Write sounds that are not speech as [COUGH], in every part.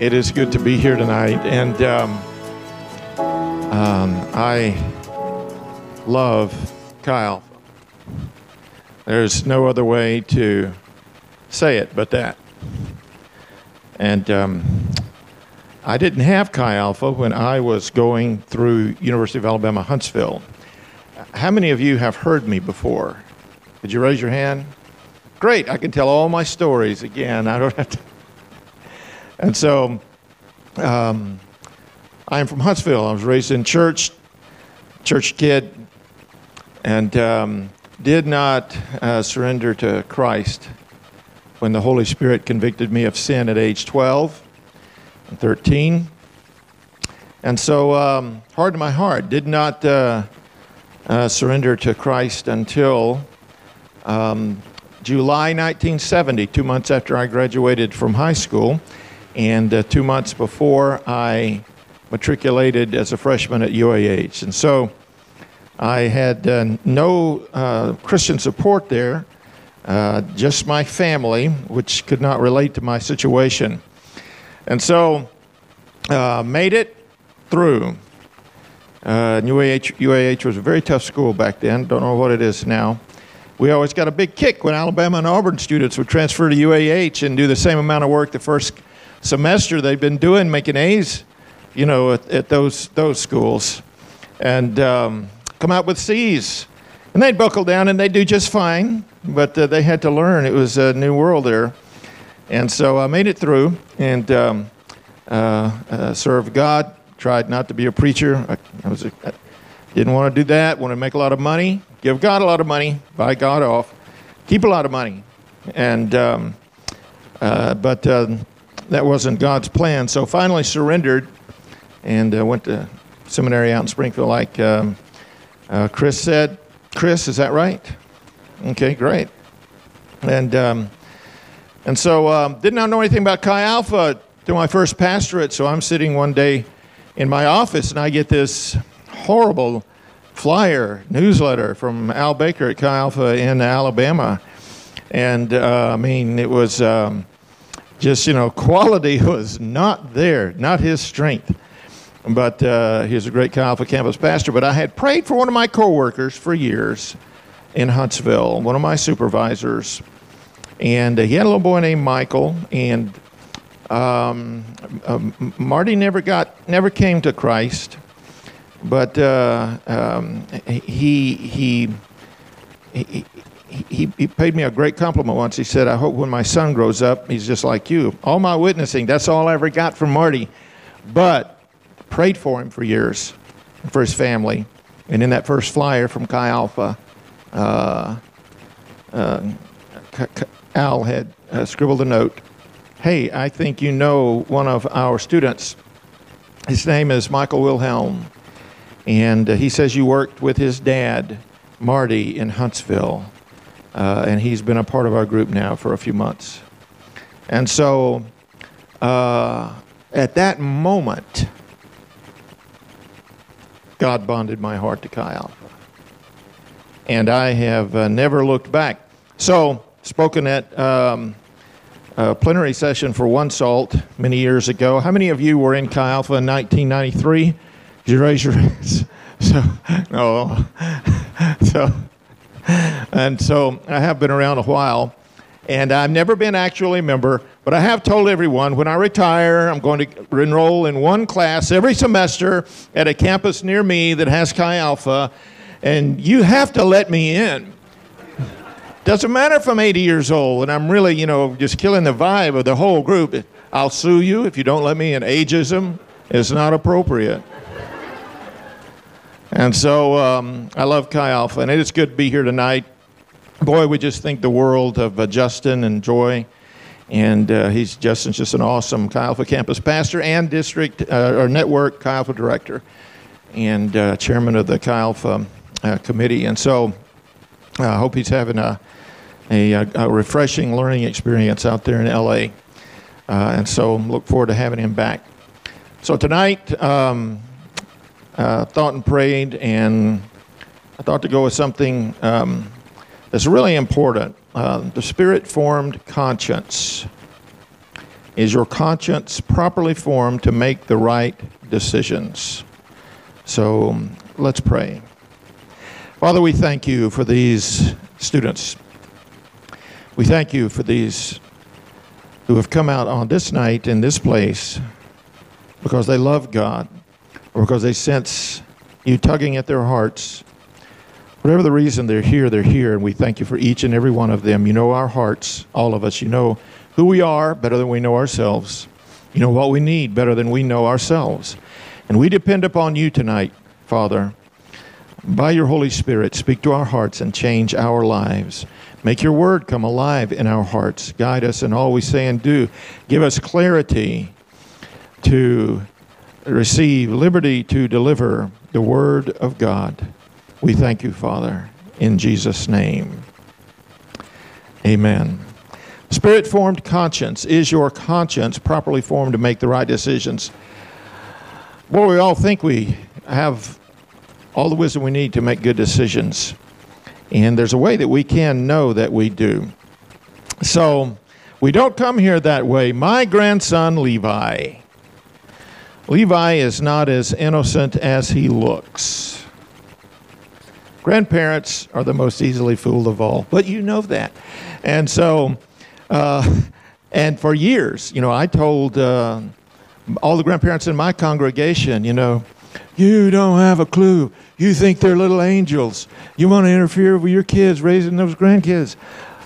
It is good to be here tonight, and um, um, I love Kyle. There's no other way to say it but that. And um, I didn't have Chi Alpha when I was going through University of Alabama Huntsville. How many of you have heard me before? Could you raise your hand? Great, I can tell all my stories again. [LAUGHS] I don't have to. And so, um, I am from Huntsville. I was raised in church, church kid, and um, did not uh, surrender to Christ when the Holy Spirit convicted me of sin at age 12 and 13. And so, um, hard my heart, did not uh, uh, surrender to Christ until um, July 1970, two months after I graduated from high school, and uh, two months before I matriculated as a freshman at UAH. And so I had uh, no uh, Christian support there, uh, just my family, which could not relate to my situation. And so uh, made it through. Uh, UAH, UAH was a very tough school back then. Don't know what it is now we always got a big kick when Alabama and Auburn students would transfer to UAH and do the same amount of work the first semester they've been doing, making A's, you know, at, at those those schools, and um, come out with C's. And they'd buckle down and they'd do just fine, but uh, they had to learn. It was a new world there. And so I made it through and um, uh, uh, served God. Tried not to be a preacher. I, I was a, I didn't want to do that. Wanted to make a lot of money give God a lot of money, buy God off, keep a lot of money. And, um, uh, but uh, that wasn't God's plan. So finally surrendered and uh, went to seminary out in Springfield, like um, uh, Chris said. Chris, is that right? Okay, great. And, um, and so um, did not know anything about Chi Alpha to my first pastorate. So I'm sitting one day in my office and I get this horrible flyer newsletter from Al Baker at Chi Alpha in Alabama, and uh, I mean it was um, just you know quality [LAUGHS] was not there, not his strength. But uh, he was a great Alpha campus pastor. But I had prayed for one of my coworkers for years in Huntsville, one of my supervisors, and uh, he had a little boy named Michael, and um, uh, Marty never got never came to Christ but uh, um, he, he, he, he paid me a great compliment once. He said, I hope when my son grows up, he's just like you. All my witnessing, that's all I ever got from Marty. But prayed for him for years, for his family. And in that first flyer from Chi Alpha, uh, uh, Al had uh, scribbled a note. Hey, I think you know one of our students. His name is Michael Wilhelm. And uh, he says you worked with his dad, Marty, in Huntsville. Uh, and he's been a part of our group now for a few months. And so uh, at that moment, God bonded my heart to Chi Alpha. And I have uh, never looked back. So, spoken at um, a plenary session for One Salt many years ago. How many of you were in Chi Alpha in 1993? Did you raise your [LAUGHS] hands? So, no. [LAUGHS] so, [LAUGHS] and so I have been around a while, and I've never been actually a member, but I have told everyone when I retire, I'm going to enroll in one class every semester at a campus near me that has Chi Alpha, and you have to let me in. Doesn't matter if I'm 80 years old and I'm really, you know, just killing the vibe of the whole group. I'll sue you if you don't let me in. Ageism is not appropriate. And so um, I love Chi Alpha, and it is good to be here tonight. Boy, we just think the world of uh, Justin and Joy. And uh, he's Justin's just an awesome Chi Alpha campus pastor and district uh, or network Chi Alpha director and uh, chairman of the Chi Alpha uh, committee. And so I hope he's having a, a, a, refreshing learning experience out there in LA. Uh, and so look forward to having him back. So tonight, um, uh, thought and prayed, and I thought to go with something um, that's really important uh, the spirit formed conscience. is your conscience properly formed to make the right decisions? So um, let's pray. Father, we thank you for these students. We thank you for these who have come out on this night in this place because they love God or because they sense you tugging at their hearts. Whatever the reason they're here, they're here, and we thank you for each and every one of them. You know our hearts, all of us. You know who we are better than we know ourselves. You know what we need better than we know ourselves. And we depend upon you tonight, Father. By your Holy Spirit, speak to our hearts and change our lives. Make your word come alive in our hearts. Guide us in all we say and do. Give us clarity to receive, liberty to deliver the word of God. We thank you, Father, in Jesus' name. Amen. Spirit formed conscience. Is your conscience properly formed to make the right decisions? Well, we all think we have all the wisdom we need to make good decisions. And there's a way that we can know that we do. So we don't come here that way. My grandson, Levi. Levi is not as innocent as he looks. Grandparents are the most easily fooled of all, but you know that. And so, uh, and for years, you know, I told uh, all the grandparents in my congregation, you know, you don't have a clue. You think they're little angels. You want to interfere with your kids raising those grandkids.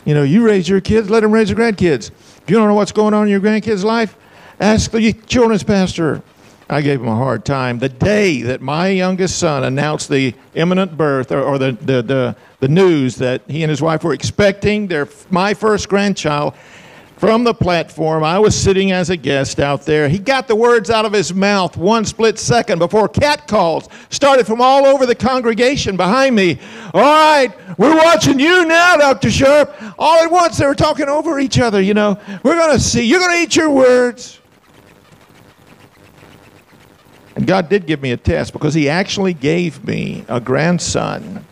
You know, you raise your kids, let them raise their grandkids. If you don't know what's going on in your grandkids' life, ask the children's pastor. I gave him a hard time. The day that my youngest son announced the imminent birth or, or the, the, the, the news that he and his wife were expecting their, my first grandchild, from the platform. I was sitting as a guest out there. He got the words out of his mouth one split second before cat calls started from all over the congregation behind me. All right, we're watching you now, Dr. Sharp. All at once they were talking over each other, you know. We're going to see. You're going to eat your words. And God did give me a test because He actually gave me a grandson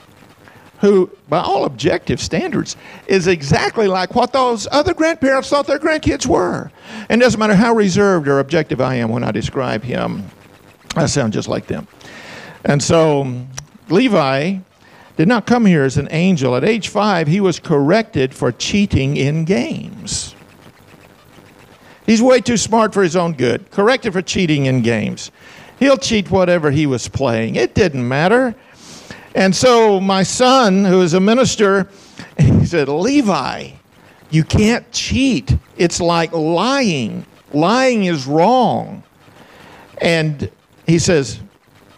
who, by all objective standards, is exactly like what those other grandparents thought their grandkids were. And it doesn't matter how reserved or objective I am when I describe him, I sound just like them. And so Levi did not come here as an angel. At age five, he was corrected for cheating in games. He's way too smart for his own good. Corrected for cheating in games. He'll cheat whatever he was playing. It didn't matter. And so my son, who is a minister, [LAUGHS] he said, Levi, you can't cheat. It's like lying. Lying is wrong. And he says,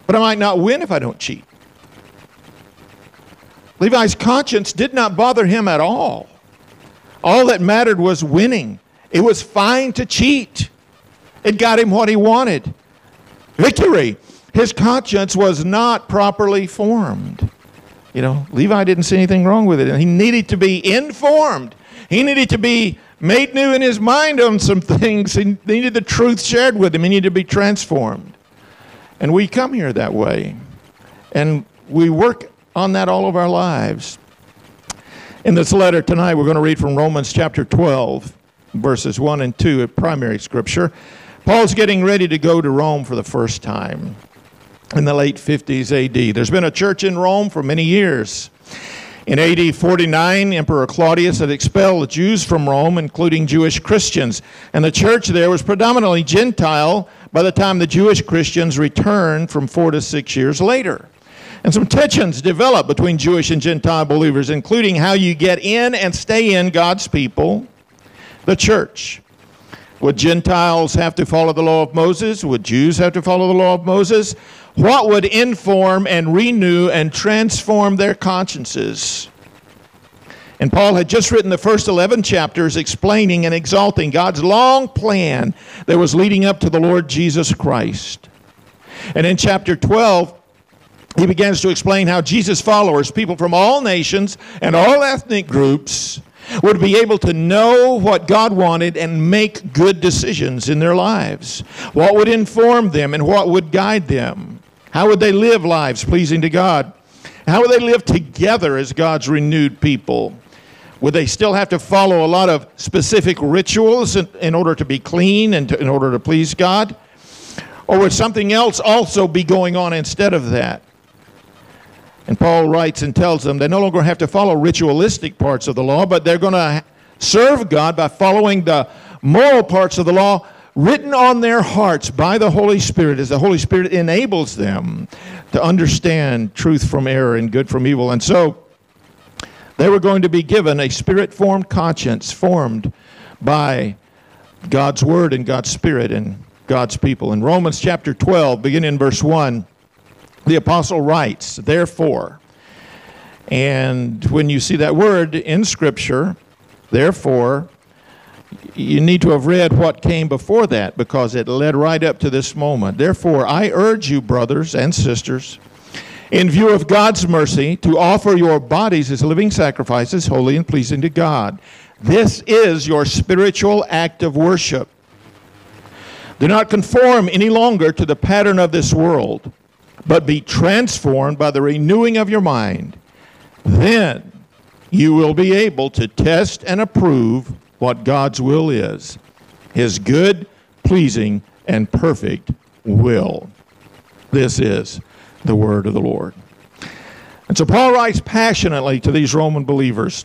But I might not win if I don't cheat. Levi's conscience did not bother him at all. All that mattered was winning. It was fine to cheat, it got him what he wanted victory. His conscience was not properly formed. You know, Levi didn't see anything wrong with it, and he needed to be informed. He needed to be made new in his mind on some [LAUGHS] things. He needed the truth shared with him. He needed to be transformed. And we come here that way. And we work on that all of our lives. In this letter tonight, we're going to read from Romans chapter 12, verses 1 and 2, a primary scripture. Paul's getting ready to go to Rome for the first time in the late 50s AD. There's been a church in Rome for many years. In AD 49, Emperor Claudius had expelled the Jews from Rome, including Jewish Christians. And the church there was predominantly Gentile by the time the Jewish Christians returned from four to six years later. And some tensions developed between Jewish and Gentile believers, including how you get in and stay in God's people, the church. Would Gentiles have to follow the law of Moses? Would Jews have to follow the law of Moses? What would inform and renew and transform their consciences? And Paul had just written the first 11 chapters explaining and exalting God's long plan that was leading up to the Lord Jesus Christ. And in chapter 12, he begins to explain how Jesus' followers, people from all nations and all ethnic groups, would be able to know what God wanted and make good decisions in their lives. What would inform them and what would guide them? How would they live lives pleasing to God? How would they live together as God's renewed people? Would they still have to follow a lot of specific rituals in, in order to be clean and to, in order to please God? Or would something else also be going on instead of that? And Paul writes and tells them they no longer have to follow ritualistic parts of the law, but they're going to serve God by following the moral parts of the law written on their hearts by the Holy Spirit as the Holy Spirit enables them to understand truth from error and good from evil. And so they were going to be given a spirit formed conscience formed by God's Word and God's Spirit and God's people. In Romans chapter 12, beginning in verse 1, the apostle writes, Therefore, and when you see that word in Scripture, therefore, you need to have read what came before that because it led right up to this moment. Therefore, I urge you, brothers and sisters, in view of God's mercy, to offer your bodies as living sacrifices, holy and pleasing to God. This is your spiritual act of worship. Do not conform any longer to the pattern of this world, but be transformed by the renewing of your mind. Then you will be able to test and approve what God's will is His good, pleasing, and perfect will. This is the word of the Lord. And so Paul writes passionately to these Roman believers.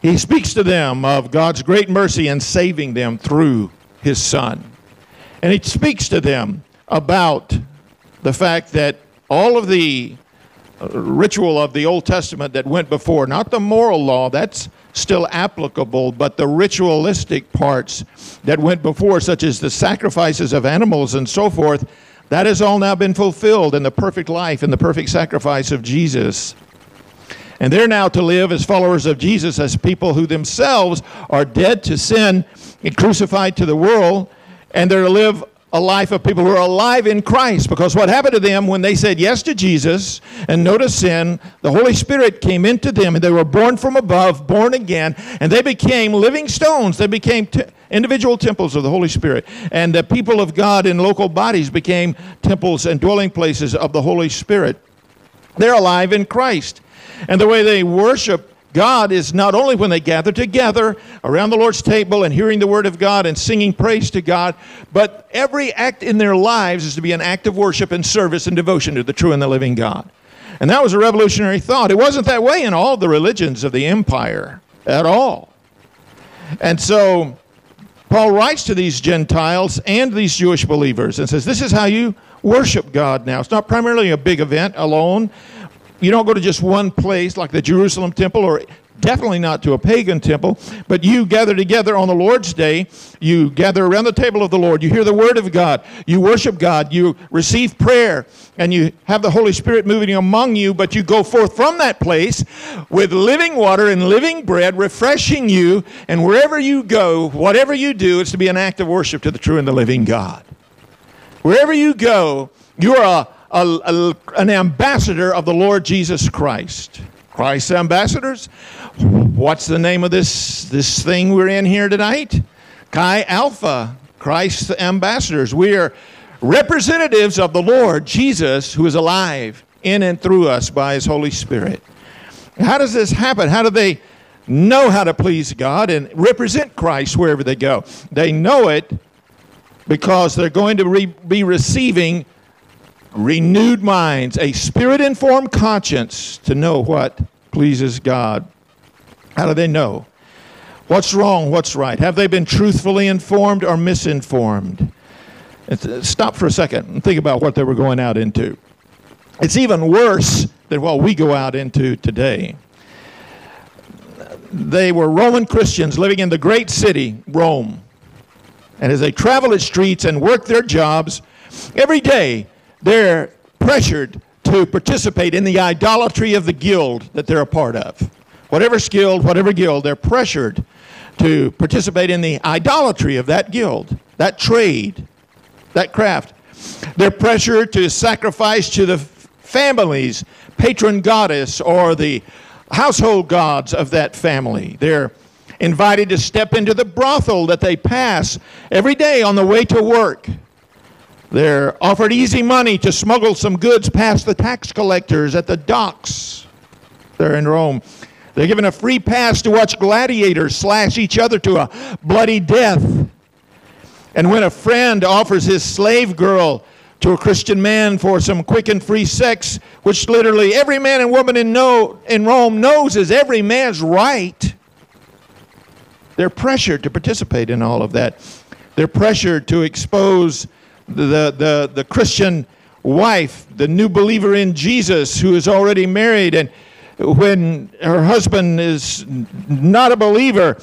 He speaks to them of God's great mercy in saving them through his Son. And he speaks to them about the fact that all of the uh, ritual of the Old Testament that went before, not the moral law, that's still applicable, but the ritualistic parts that went before, such as the sacrifices of animals and so forth, that has all now been fulfilled in the perfect life and the perfect sacrifice of Jesus. And they're now to live as followers of Jesus, as people who themselves are dead to sin and crucified to the world, and they're to live a life of people who are alive in Christ. Because what happened to them when they said yes to Jesus and no to sin, the Holy Spirit came into them and they were born from above, born again, and they became living stones. They became t- individual temples of the Holy Spirit. And the people of God in local bodies became temples and dwelling places of the Holy Spirit. They're alive in Christ. And the way they worship God is not only when they gather together around the Lord's table and hearing the Word of God and singing praise to God, but every act in their lives is to be an act of worship and service and devotion to the true and the living God. And that was a revolutionary thought. It wasn't that way in all the religions of the empire at all. And so Paul writes to these Gentiles and these Jewish believers and says, This is how you worship God now. It's not primarily a big event alone, you don't go to just one place like the Jerusalem temple or definitely not to a pagan temple, but you gather together on the Lord's day. You gather around the table of the Lord. You hear the word of God. You worship God. You receive prayer and you have the Holy Spirit moving among you, but you go forth from that place with living water and living bread, refreshing you. And wherever you go, whatever you do, it's to be an act of worship to the true and the living God. Wherever you go, you are a a, a, an ambassador of the Lord Jesus Christ. Christ's ambassadors. What's the name of this, this thing we're in here tonight? Chi Alpha, Christ's ambassadors. We are representatives of the Lord Jesus who is alive in and through us by his Holy Spirit. How does this happen? How do they know how to please God and represent Christ wherever they go? They know it because they're going to re- be receiving renewed minds, a spirit informed conscience to know what pleases God. How do they know? What's wrong? What's right? Have they been truthfully informed or misinformed? Uh, stop for a second and think about what they were going out into. It's even worse than what we go out into today. They were Roman Christians living in the great city, Rome. And as they traveled its streets and worked their jobs, every day they're pressured to participate in the idolatry of the guild that they're a part of. Whatever guild, whatever guild, they're pressured to participate in the idolatry of that guild, that trade, that craft. They're pressured to sacrifice to the family's patron goddess or the household gods of that family. They're invited to step into the brothel that they pass every day on the way to work. They're offered easy money to smuggle some goods past the tax collectors at the docks there in Rome. They're given a free pass to watch gladiators slash each other to a bloody death. And when a friend offers his slave girl to a Christian man for some quick and free sex, which literally every man and woman in, know, in Rome knows is every man's right, they're pressured to participate in all of that. They're pressured to expose the, the, the Christian wife, the new believer in Jesus who is already married and when her husband is not a believer,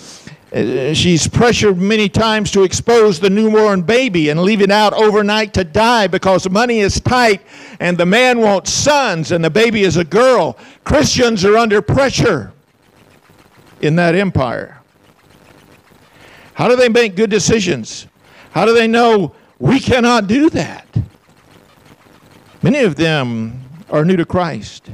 uh, she's pressured many times to expose the newborn baby and leave it out overnight to die because money is tight and the man wants sons and the baby is a girl. Christians are under pressure in that empire. How do they make good decisions? How do they know we cannot do that? Many of them are new to Christ.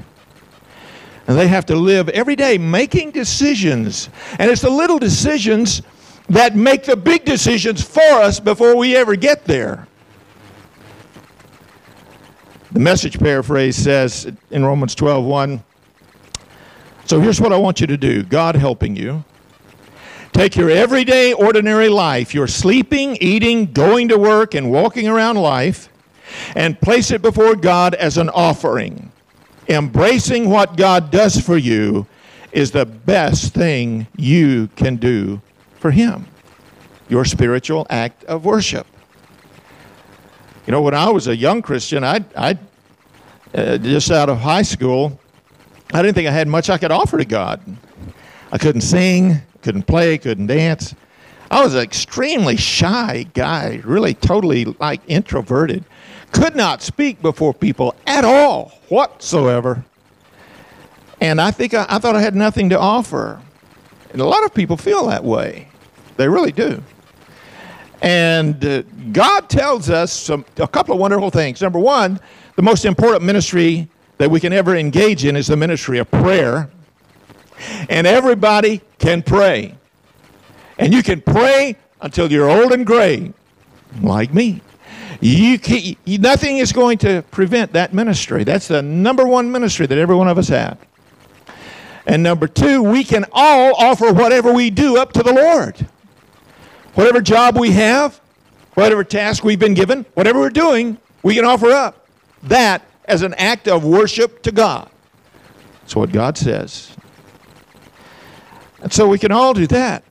And they have to live every day making decisions. And it's the little decisions that make the big decisions for us before we ever get there. The message paraphrase says in Romans 12 1, so here's what I want you to do God helping you. Take your everyday, ordinary life, your sleeping, eating, going to work, and walking around life, and place it before God as an offering embracing what God does for you is the best thing you can do for Him. Your spiritual act of worship. You know, when I was a young Christian, I, I uh, just out of high school, I didn't think I had much I could offer to God. I couldn't sing, couldn't play, couldn't dance. I was an extremely shy guy, really totally like introverted could not speak before people at all, whatsoever. And I think I, I thought I had nothing to offer. And a lot of people feel that way. They really do. And uh, God tells us some, a couple of wonderful things. Number one, the most important ministry that we can ever engage in is the ministry of prayer. And everybody can pray. And you can pray until you're old and gray, like me. You can, nothing is going to prevent that ministry. That's the number one ministry that every one of us have. And number two, we can all offer whatever we do up to the Lord. Whatever job we have, whatever task we've been given, whatever we're doing, we can offer up that as an act of worship to God. That's what God says. And so we can all do that.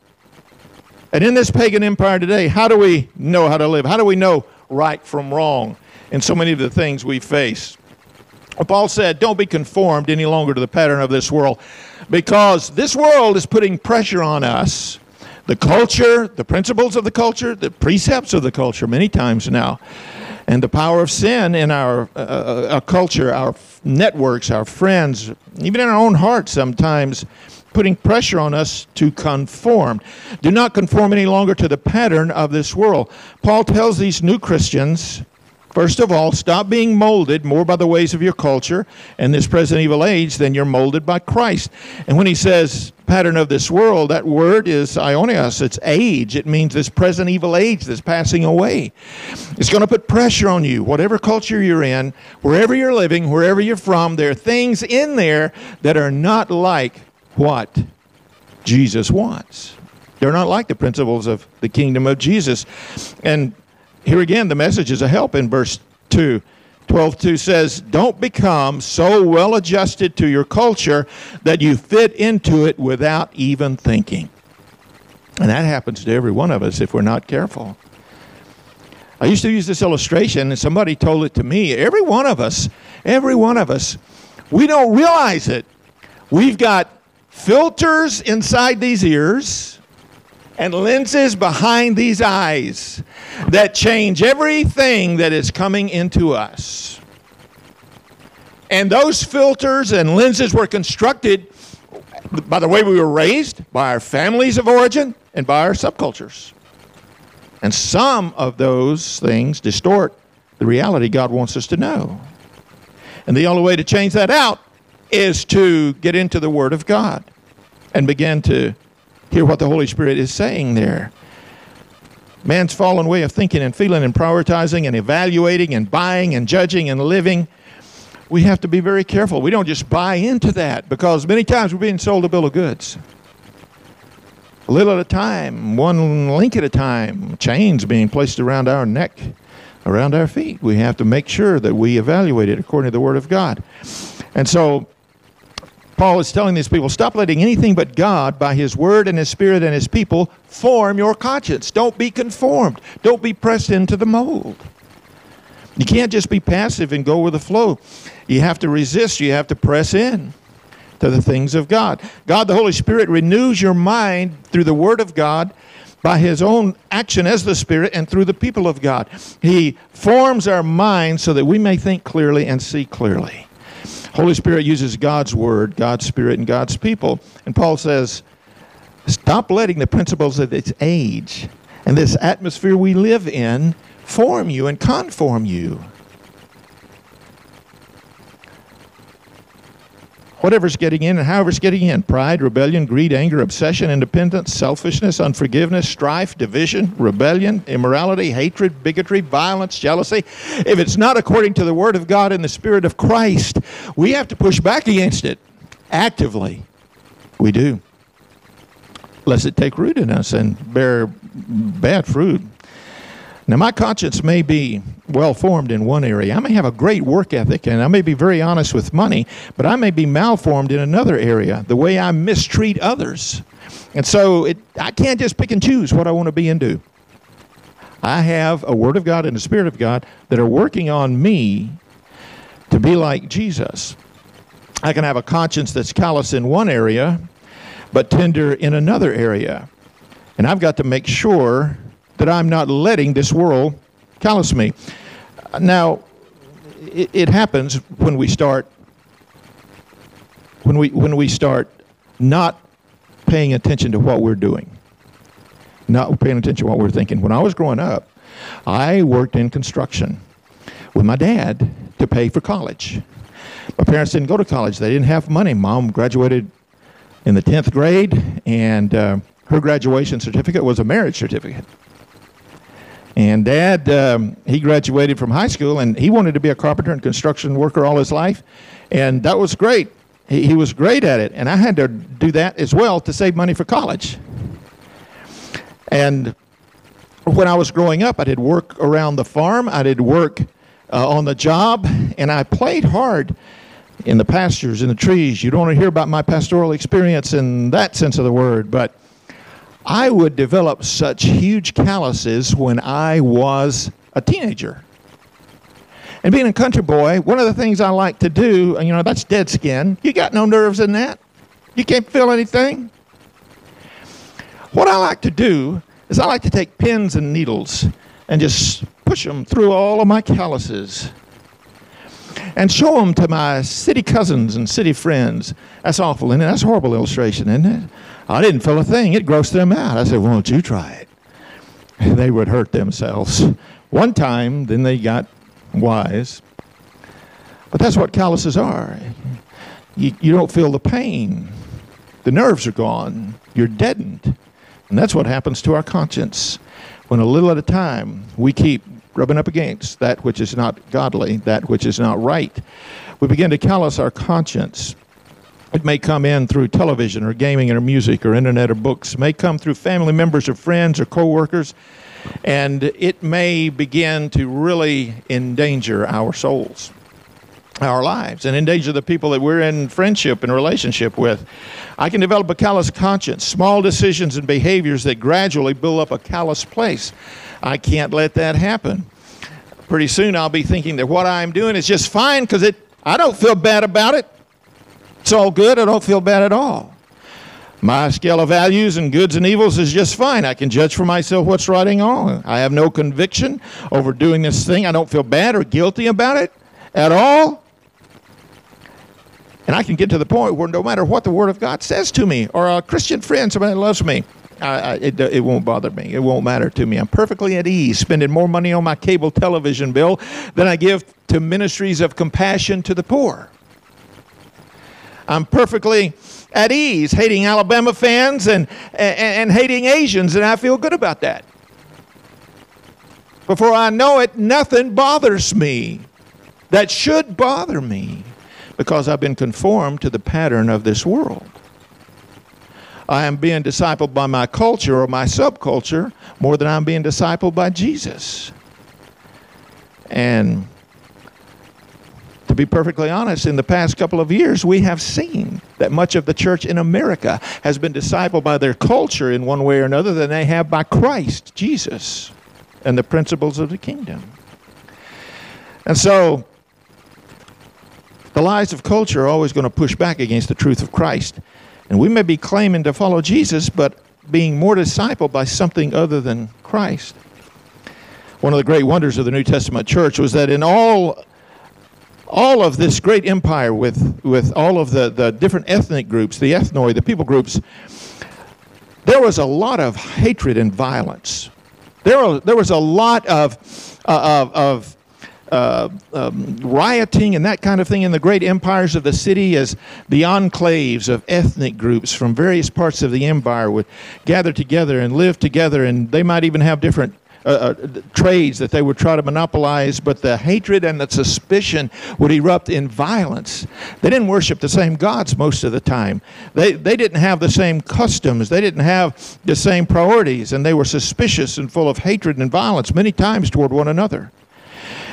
And in this pagan empire today, how do we know how to live? How do we know right from wrong in so many of the things we face. Paul said, Don't be conformed any longer to the pattern of this world because this world is putting pressure on us. The culture, the principles of the culture, the precepts of the culture, many times now, and the power of sin in our, uh, uh our culture, our networks, our friends, even in our own hearts sometimes putting pressure on us to conform. Do not conform any longer to the pattern of this world. Paul tells these new Christians, first of all, stop being molded more by the ways of your culture and this present evil age than you're molded by Christ. And when he says pattern of this world, that word is aionios, it's age. It means this present evil age that's passing away. It's going to put pressure on you, whatever culture you're in, wherever you're living, wherever you're from, there are things in there that are not like what Jesus wants. They're not like the principles of the kingdom of Jesus. And here again, the message is a help in verse 2. 12 2 says, Don't become so well adjusted to your culture that you fit into it without even thinking. And that happens to every one of us if we're not careful. I used to use this illustration, and somebody told it to me. Every one of us, every one of us, we don't realize it. We've got filters inside these ears and lenses behind these eyes that change everything that is coming into us. And those filters and lenses were constructed by the way we were raised, by our families of origin, and by our subcultures. And some of those things distort the reality God wants us to know. And the only way to change that out is to get into the Word of God and begin to hear what the Holy Spirit is saying there. Man's fallen way of thinking and feeling and prioritizing and evaluating and buying and judging and living we have to be very careful. We don't just buy into that because many times we're being sold a bill of goods. A little at a time, one link at a time, chains being placed around our neck, around our feet. We have to make sure that we evaluate it according to the Word of God. And so, Paul is telling these people stop letting anything but God, by His Word and His Spirit and His people, form your conscience. Don't be conformed, don't be pressed into the mold. You can't just be passive and go with the flow. You have to resist, you have to press in to the things of God. God, the Holy Spirit, renews your mind through the Word of God by His own action as the Spirit and through the people of God. He forms our minds so that we may think clearly and see clearly. Holy Spirit uses God's Word, God's Spirit, and God's people. And Paul says, stop letting the principles of this age and this atmosphere we live in form you and conform you. Whatever's getting in and however's getting in pride, rebellion, greed, anger, obsession, independence, selfishness, unforgiveness, strife, division, rebellion, immorality, hatred, bigotry, violence, jealousy. If it's not according to the Word of God and the Spirit of Christ, we have to push back against it actively. We do. Lest it take root in us and bear bad fruit. Now, my conscience may be well formed in one area. I may have a great work ethic and I may be very honest with money, but I may be malformed in another area, the way I mistreat others. And so it, I can't just pick and choose what I want to be and do. I have a Word of God and a Spirit of God that are working on me to be like Jesus. I can have a conscience that's callous in one area, but tender in another area. And I've got to make sure that I'm not letting this world callous me. Now, it, it happens when we start when we when we start not paying attention to what we're doing, not paying attention to what we're thinking. When I was growing up, I worked in construction with my dad to pay for college. My parents didn't go to college; they didn't have money. Mom graduated in the tenth grade, and uh, her graduation certificate was a marriage certificate. And Dad, um, he graduated from high school, and he wanted to be a carpenter and construction worker all his life, and that was great. He, he was great at it, and I had to do that as well to save money for college. And when I was growing up, I did work around the farm. I did work uh, on the job, and I played hard in the pastures, in the trees. You don't want to hear about my pastoral experience in that sense of the word, but I would develop such huge calluses when I was a teenager. And being a country boy, one of the things I like to do, you know, that's dead skin. You got no nerves in that. You can't feel anything. What I like to do is I like to take pins and needles and just push them through all of my calluses and show them to my city cousins and city friends. That's awful, it? That's horrible illustration, isn't it? I didn't feel a thing. It grossed them out. I said, Won't you try it? [LAUGHS] They would hurt themselves. One time, then they got wise. But that's what calluses are. You, you don't feel the pain, the nerves are gone, you're deadened. And that's what happens to our conscience. When a little at a time we keep rubbing up against that which is not godly, that which is not right, we begin to callous our conscience. It may come in through television or gaming or music or internet or books. It may come through family members or friends or coworkers. And it may begin to really endanger our souls, our lives, and endanger the people that we're in friendship and relationship with. I can develop a callous conscience, small decisions and behaviors that gradually build up a callous place. I can't let that happen. Pretty soon I'll be thinking that what I'm doing is just fine because it I don't feel bad about it. It's all good. I don't feel bad at all. My scale of values and goods and evils is just fine. I can judge for myself what's right and wrong. I have no conviction over doing this thing. I don't feel bad or guilty about it at all. And I can get to the point where no matter what the Word of God says to me, or a Christian friend, somebody that loves me, I, I, it, uh, it won't bother me. It won't matter to me. I'm perfectly at ease spending more money on my cable television bill than I give to ministries of compassion to the poor. I'm perfectly at ease hating Alabama fans and, and, and hating Asians, and I feel good about that. Before I know it, nothing bothers me. that should bother me because I've been conformed to the pattern of this world. I am being discipled by my culture or my subculture more than I'm being discipled by Jesus. And to be perfectly honest, in the past couple of years, we have seen that much of the church in America has been discipled by their culture in one way or another than they have by Christ, Jesus, and the principles of the kingdom. And so, the lies of culture are always going to push back against the truth of Christ. And we may be claiming to follow Jesus, but being more discipled by something other than Christ. One of the great wonders of the New Testament church was that in all all of this great empire with, with all of the, the different ethnic groups, the ethnoi, the people groups, there was a lot of hatred and violence. There, there was a lot of, uh, of, of uh, um, rioting and that kind of thing in the great empires of the city as the enclaves of ethnic groups from various parts of the empire would gather together and live together, and they might even have different uh, uh, trades that they would try to monopolize, but the hatred and the suspicion would erupt in violence. They didn't worship the same gods most of the time. They, they didn't have the same customs. They didn't have the same priorities, and they were suspicious and full of hatred and violence many times toward one another.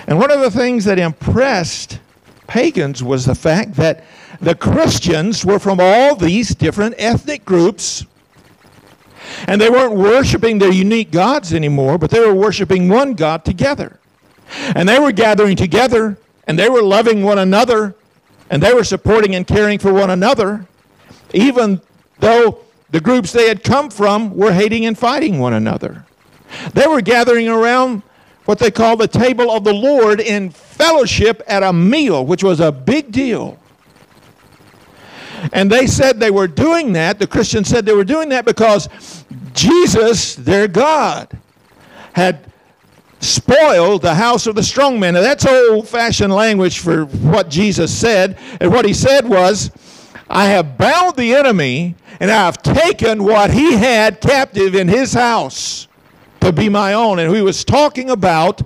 And one of the things that impressed pagans was the fact that the Christians were from all these different ethnic groups. And they weren't worshiping their unique gods anymore, but they were worshiping one God together. And they were gathering together, and they were loving one another, and they were supporting and caring for one another, even though the groups they had come from were hating and fighting one another. They were gathering around what they call the table of the Lord in fellowship at a meal, which was a big deal. And they said they were doing that, the Christians said they were doing that because Jesus, their God, had spoiled the house of the strong man. Now, that's old fashioned language for what Jesus said. And what he said was, I have bound the enemy and I have taken what he had captive in his house to be my own. And he was talking about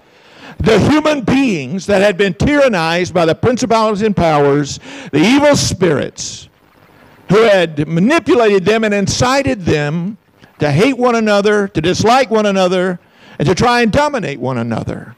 the human beings that had been tyrannized by the principalities and powers, the evil spirits, who had manipulated them and incited them to hate one another, to dislike one another, and to try and dominate one another.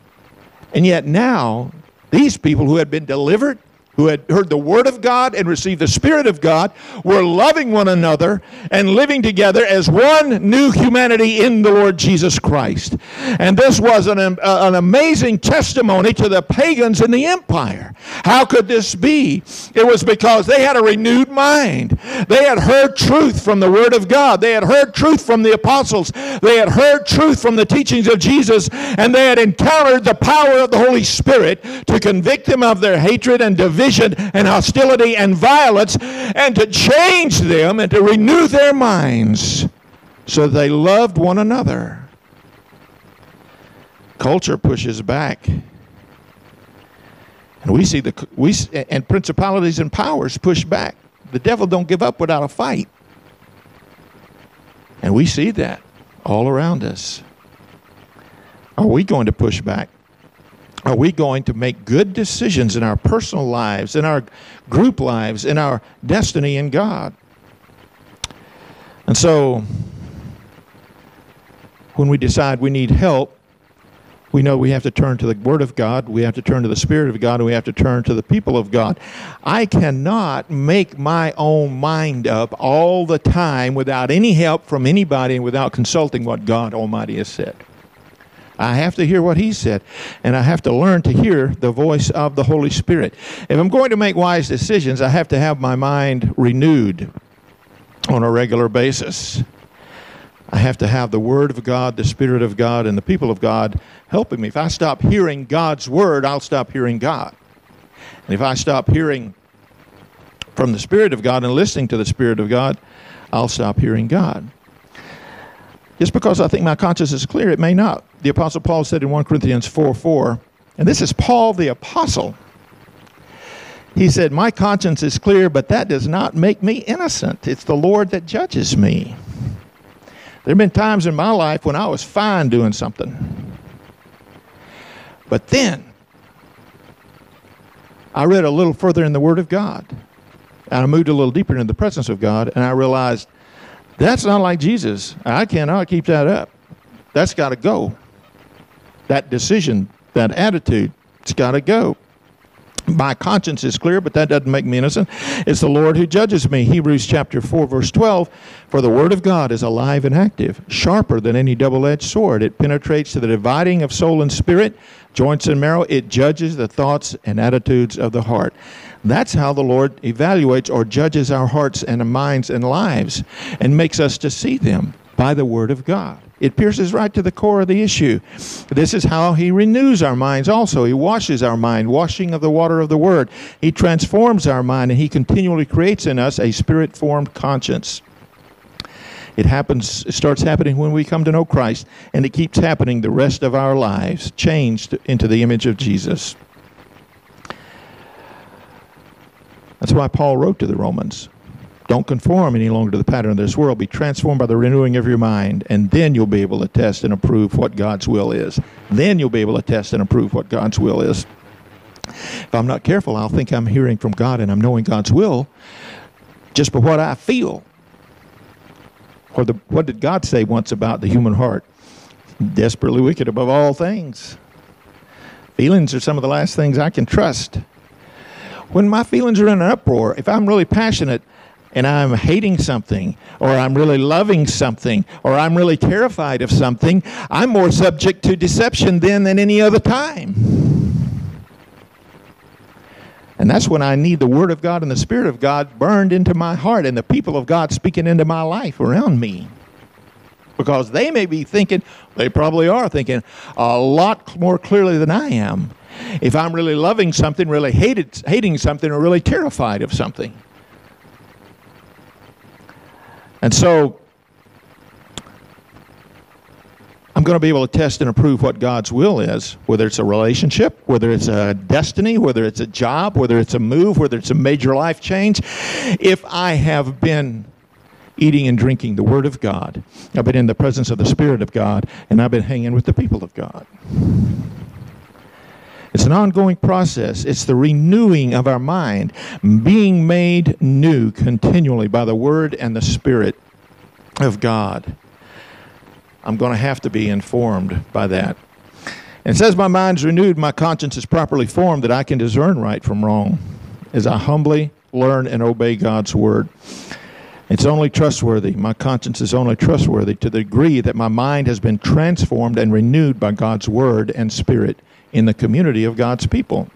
And yet now, these people who had been delivered who had heard the Word of God and received the Spirit of God were loving one another and living together as one new humanity in the Lord Jesus Christ. And this was an, uh, an amazing testimony to the pagans in the empire. How could this be? It was because they had a renewed mind. They had heard truth from the Word of God, they had heard truth from the apostles, they had heard truth from the teachings of Jesus, and they had encountered the power of the Holy Spirit to convict them of their hatred and division division and hostility and violence and to change them and to renew their minds so they loved one another. Culture pushes back. And we see the we and principalities and powers push back. The devil don't give up without a fight. And we see that all around us. Are we going to push back? Are we going to make good decisions in our personal lives, in our group lives, in our destiny in God? And so, when we decide we need help, we know we have to turn to the Word of God, we have to turn to the Spirit of God, and we have to turn to the people of God. I cannot make my own mind up all the time without any help from anybody and without consulting what God Almighty has said. I have to hear what he said, and I have to learn to hear the voice of the Holy Spirit. If I'm going to make wise decisions, I have to have my mind renewed on a regular basis. I have to have the Word of God, the Spirit of God, and the people of God helping me. If I stop hearing God's Word, I'll stop hearing God. And if I stop hearing from the Spirit of God and listening to the Spirit of God, I'll stop hearing God. Just because I think my conscience is clear, it may not. The Apostle Paul said in 1 Corinthians 4 4, and this is Paul the Apostle. He said, My conscience is clear, but that does not make me innocent. It's the Lord that judges me. There have been times in my life when I was fine doing something. But then, I read a little further in the Word of God. And I moved a little deeper into the presence of God, and I realized that's not like Jesus. I cannot keep that up. That's got to go. That decision, that attitude, it's got to go. My conscience is clear, but that doesn't make me innocent. It's the Lord who judges me. Hebrews chapter 4, verse 12. For the word of God is alive and active, sharper than any double edged sword. It penetrates to the dividing of soul and spirit, joints and marrow. It judges the thoughts and attitudes of the heart. That's how the Lord evaluates or judges our hearts and minds and lives and makes us to see them by the word of God. It pierces right to the core of the issue. This is how He renews our minds also. He washes our mind, washing of the water of the Word. He transforms our mind, and He continually creates in us a spirit formed conscience. It happens, it starts happening when we come to know Christ, and it keeps happening the rest of our lives, changed into the image of Jesus. That's why Paul wrote to the Romans don't conform any longer to the pattern of this world. Be transformed by the renewing of your mind, and then you'll be able to test and approve what God's will is. Then you'll be able to test and approve what God's will is. If I'm not careful, I'll think I'm hearing from God and I'm knowing God's will just by what I feel. Or the, what did God say once about the human heart? Desperately wicked above all things. Feelings are some of the last things I can trust. When my feelings are in an uproar, if I'm really passionate, and I'm hating something, or I'm really loving something, or I'm really terrified of something, I'm more subject to deception then than any other time. And that's when I need the Word of God and the Spirit of God burned into my heart and the people of God speaking into my life around me. Because they may be thinking, they probably are thinking a lot more clearly than I am. If I'm really loving something, really hated, hating something, or really terrified of something. And so I'm going to be able to test and approve what God's will is, whether it's a relationship, whether it's a destiny, whether it's a job, whether it's a move, whether it's a major life change. If I have been eating and drinking the Word of God, I've been in the presence of the Spirit of God, and I've been hanging with the people of God. It's an ongoing process. It's the renewing of our mind, being made new continually by the Word and the Spirit of God. I'm going to have to be informed by that. And it says, My mind's renewed, my conscience is properly formed, that I can discern right from wrong as I humbly learn and obey God's Word. It's only trustworthy. My conscience is only trustworthy to the degree that my mind has been transformed and renewed by God's Word and Spirit in the community of God's people.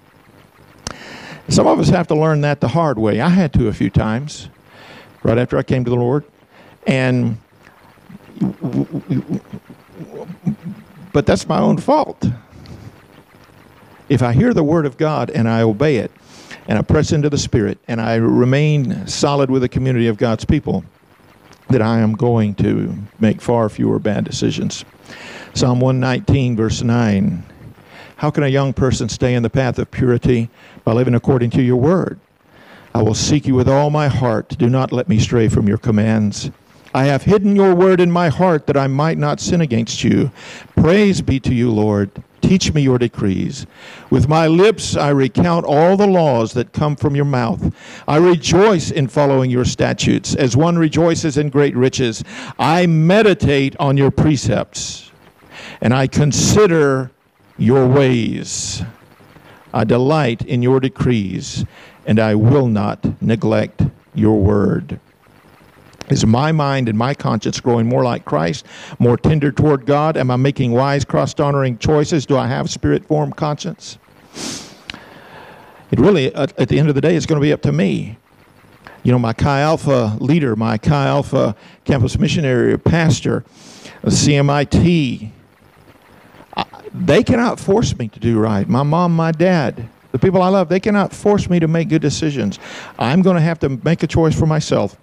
Some of us have to learn that the hard way. I had to a few times right after I came to the Lord. And but that's my own fault. If I hear the word of God and I obey it and I press into the spirit and I remain solid with the community of God's people, that I am going to make far fewer bad decisions. Psalm 119 verse 9 how can a young person stay in the path of purity? By living according to your word. I will seek you with all my heart. Do not let me stray from your commands. I have hidden your word in my heart that I might not sin against you. Praise be to you, Lord. Teach me your decrees. With my lips I recount all the laws that come from your mouth. I rejoice in following your statutes, as one rejoices in great riches. I meditate on your precepts, and I consider your ways. I delight in your decrees, and I will not neglect your word. Is my mind and my conscience growing more like Christ, more tender toward God? Am I making wise, cross honoring choices? Do I have spirit formed conscience? It really, at the end of the day, it's going to be up to me. You know, my Chi Alpha leader, my Chi Alpha campus missionary, pastor, CMIT, they cannot force me to do right. My mom, my dad, the people I love, they cannot force me to make good decisions. I'm going to have to make a choice for myself.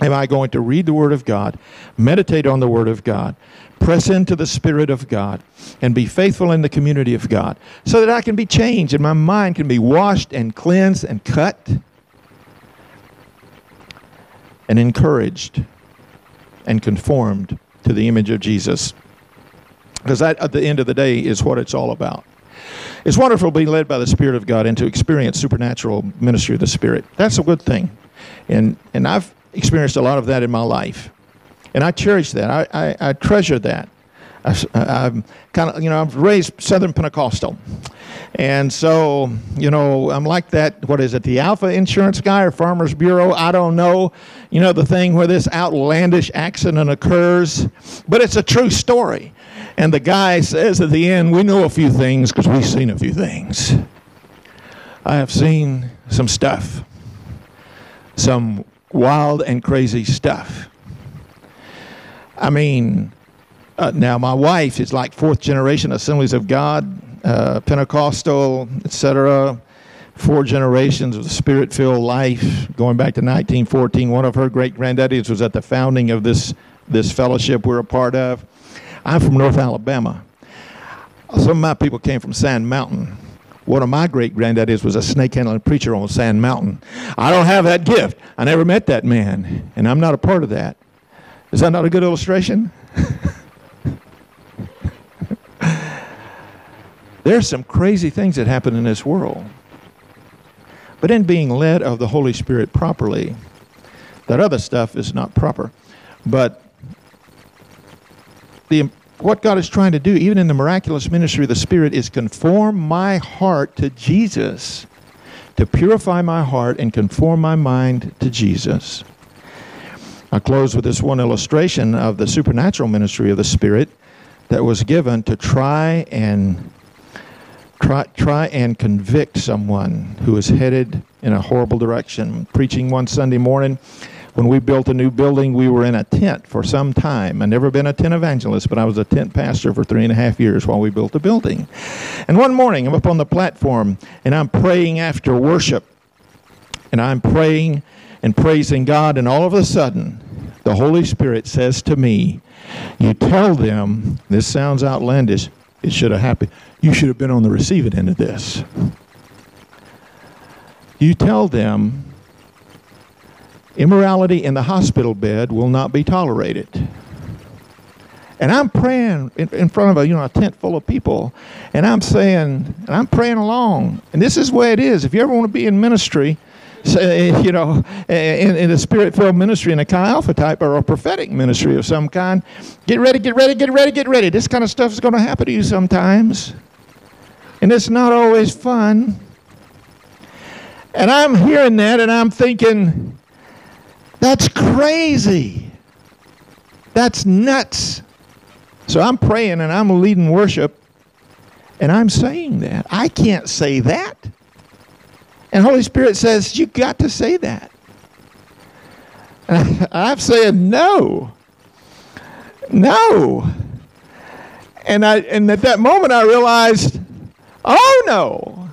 Am I going to read the Word of God, meditate on the Word of God, press into the Spirit of God, and be faithful in the community of God so that I can be changed and my mind can be washed and cleansed and cut and encouraged and conformed to the image of Jesus? Because that, at the end of the day, is what it's all about. It's wonderful being led by the Spirit of God and to experience supernatural ministry of the Spirit. That's a good thing. And, and I've experienced a lot of that in my life. And I cherish that. I, I, I treasure that. I, am kind of, you know, I'm raised Southern Pentecostal. And so, you know, I'm like that. What is it, the Alfa Insurance guy or Farmers Bureau? I don't know. You know, the thing where this outlandish accident occurs, but it's a true story. And the guy says at the end, We know a few things because we've seen a few things. I have seen some stuff, some wild and crazy stuff. I mean, uh, now my wife is like fourth generation Assemblies of God, uh, Pentecostal, etc. Four generations of the spirit-filled life, going back to 1914. One of her great granddaddies was at the founding of this this fellowship we're a part of. I'm from North Alabama. Some of my people came from Sand Mountain. One of my great granddaddies was a snake handling preacher on Sand Mountain. I don't have that gift. I never met that man, and I'm not a part of that. Is that not a good illustration? [LAUGHS] There's some crazy things that happen in this world. But in being led of the Holy Spirit properly, that other stuff is not proper. But the, what God is trying to do, even in the miraculous ministry of the Spirit, is conform my heart to Jesus, to purify my heart and conform my mind to Jesus. I close with this one illustration of the supernatural ministry of the Spirit that was given to try and try, try and convict someone who is headed in a horrible direction. Preaching one Sunday morning, when we built a new building, we were in a tent for some time. I've never been a tent evangelist, but I was a tent pastor for three and a half years while we built the building. And one morning, I'm up on the platform and I'm praying after worship. And I'm praying and praising God, and all of a sudden, the Holy Spirit says to me, You tell them, this sounds outlandish, it should have happened. You should have been on the receiving end of this. You tell them immorality in the hospital bed will not be tolerated. And I'm praying in, in, front of a you know a tent full of people, and I'm saying, and I'm praying along. And this is the way it is. If you ever want to be in ministry, Eh, [LAUGHS] you know, in, in a spirit-filled ministry in a Chi Alpha type or a prophetic ministry of some kind. Get ready, get ready, get ready, get ready. This kind of stuff is going to happen to you sometimes. And it's not always fun. And I'm hearing that and I'm thinking, that's crazy. That's nuts. So I'm praying and I'm leading worship and I'm saying that. I can't say that. And Holy Spirit says, You got to say that. [LAUGHS] I've said no. No. And I and at that moment I realized, oh no.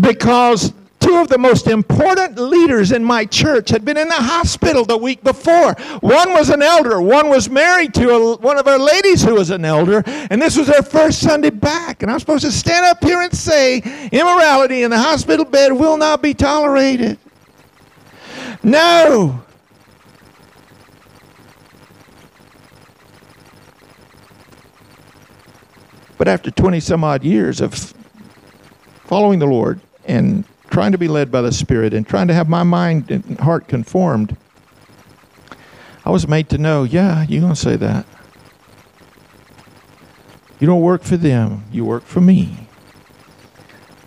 Because two of the most important leaders in my church had been in the hospital the week before. One was an elder, one was married to a, one of our ladies who was an elder, and this was their first Sunday back. And I'm supposed to stand up here and say, immorality in the hospital bed will not be tolerated. No. But after 20 some odd years of following the Lord and trying to be led by the Spirit and trying to have my mind and heart conformed, I was made to know, yeah, you're going to say that. You don't work for them, you work for me.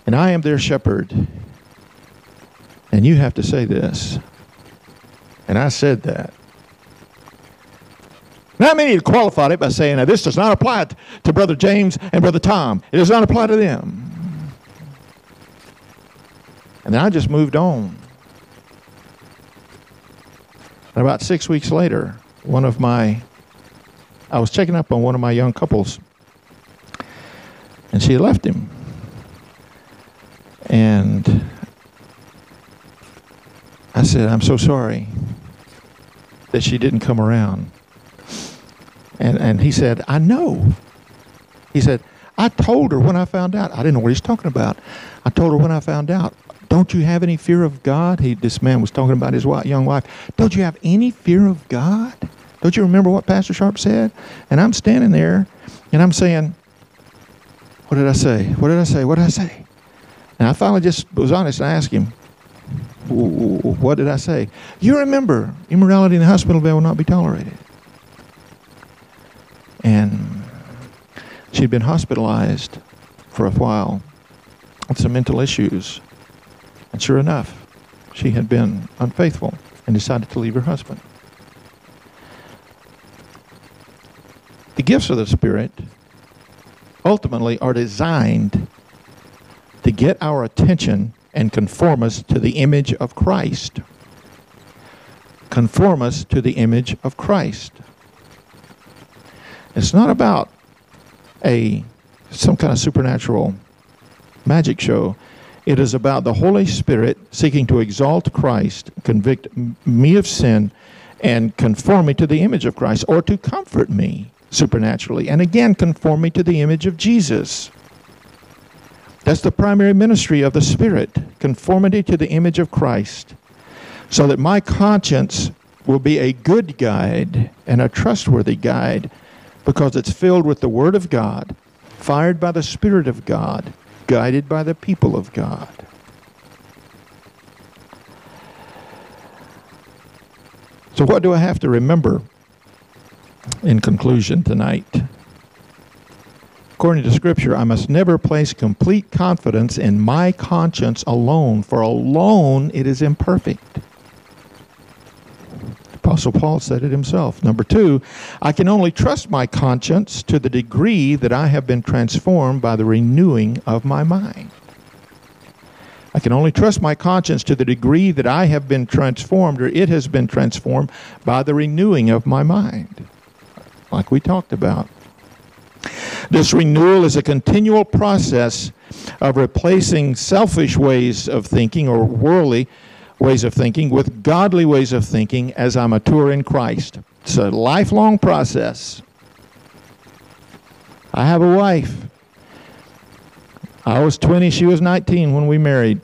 And I am their shepherd. And you have to say this. And I said that. Now, many qualified it by saying, now, this does not apply to Brother James and Brother Tom. It does not apply to them. And then I just moved on. And about six weeks later, one of my, I was checking up on one of my young couples, and she left him. And I said, I'm so sorry that she didn't come around. And, and he said, I know. He said, I told her when I found out. I didn't know what he's talking about. I told her when I found out. Don't you have any fear of God? He, this man was talking about his young wife. Don't you have any fear of God? Don't you remember what Pastor Sharp said? And I'm standing there and I'm saying, What did I say? What did I say? What did I say? And I finally just was honest and I asked him, What did I say? You remember, immorality in the hospital bed will not be tolerated. And she'd been hospitalized for a while with some mental issues. And sure enough, she had been unfaithful and decided to leave her husband. The gifts of the Spirit ultimately are designed to get our attention and conform us to the image of Christ. Conform us to the image of Christ. It's not about a some kind of supernatural magic show. It is about the Holy Spirit seeking to exalt Christ, convict me of sin, and conform me to the image of Christ, or to comfort me supernaturally. And again, conform me to the image of Jesus. That's the primary ministry of the Spirit conformity to the image of Christ, so that my conscience will be a good guide and a trustworthy guide because it's filled with the Word of God, fired by the Spirit of God, guided by the people of God. So, what do I have to remember in conclusion tonight. According to Scripture, I must never place complete confidence in my conscience alone, for alone it is imperfect. Apostle Paul said it himself. Number two, I can only trust my conscience to the degree that I have been transformed by the renewing of my mind. I can only trust my conscience to the degree that I have been transformed or it has been transformed by the renewing of my mind like we talked about. This renewal is a continual process of replacing selfish ways of thinking or worldly ways of thinking with godly ways of thinking as I mature in Christ. It's a lifelong process. I have a wife. I was 20, she was 19 when we married.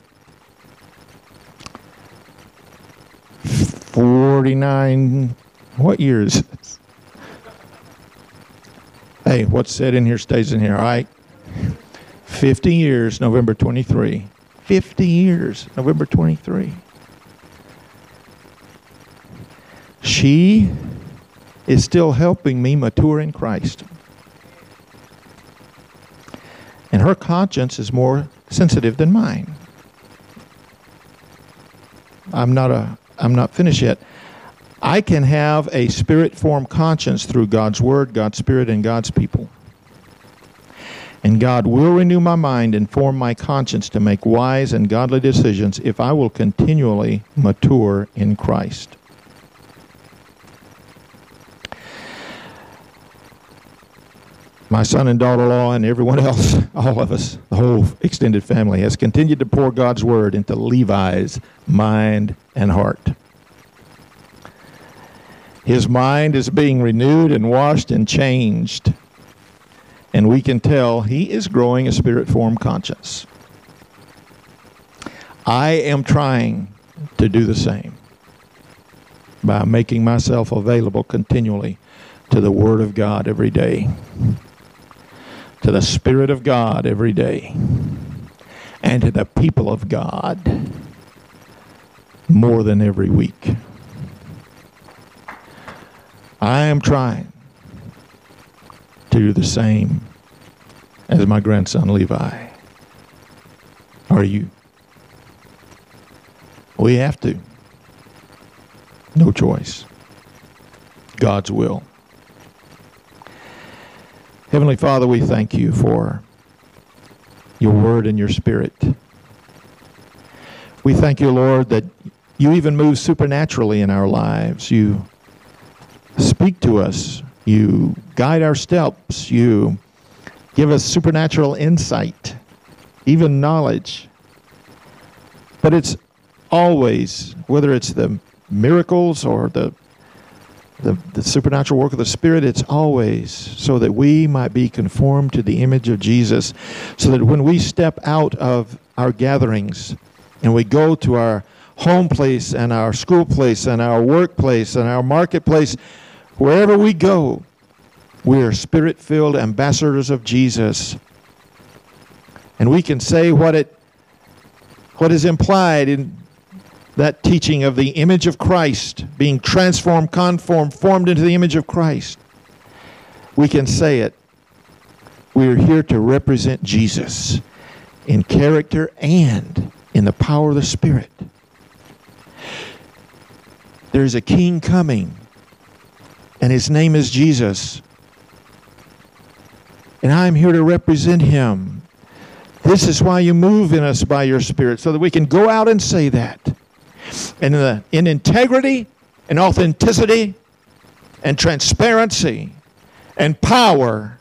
49, what years? Hey, what's said in here stays in here, all right? 50 years, November 23. 50 years, November 23. She is still helping me mature in Christ. And her conscience is more sensitive than mine. I'm not a I'm not finished yet. I can have a spirit formed conscience through God's Word, God's Spirit, and God's people. And God will renew my mind and form my conscience to make wise and godly decisions if I will continually mature in Christ. My son and daughter in law, and everyone else, all of us, the whole extended family, has continued to pour God's word into Levi's mind and heart. His mind is being renewed and washed and changed. And we can tell he is growing a spirit formed conscience. I am trying to do the same by making myself available continually to the Word of God every day, to the Spirit of God every day, and to the people of God more than every week. I am trying to do the same as my grandson Levi. Are you? We have to. No choice. God's will. Heavenly Father, we thank you for your word and your spirit. We thank you, Lord, that you even move supernaturally in our lives. You speak to us. You guide our steps. You give us supernatural insight, even knowledge. But it's always, whether it's the miracles or the, the, the, supernatural work of the Spirit, it's always so that we might be conformed to the image of Jesus, so that when we step out of our gatherings and we go to our home place and our school place and our workplace and our marketplace, Wherever we go, we are spirit filled ambassadors of Jesus, And we can say what it what is implied in that teaching of the image of Christ being transformed, conformed, formed into the image of Christ. We can say it. We're here to represent Jesus in character and in the power of the Spirit. There's a king coming, and his name is Jesus. And I'm here to represent him. This is why you move in us by your Spirit, so that we can go out and say that. And in, the, in integrity and authenticity and transparency and power,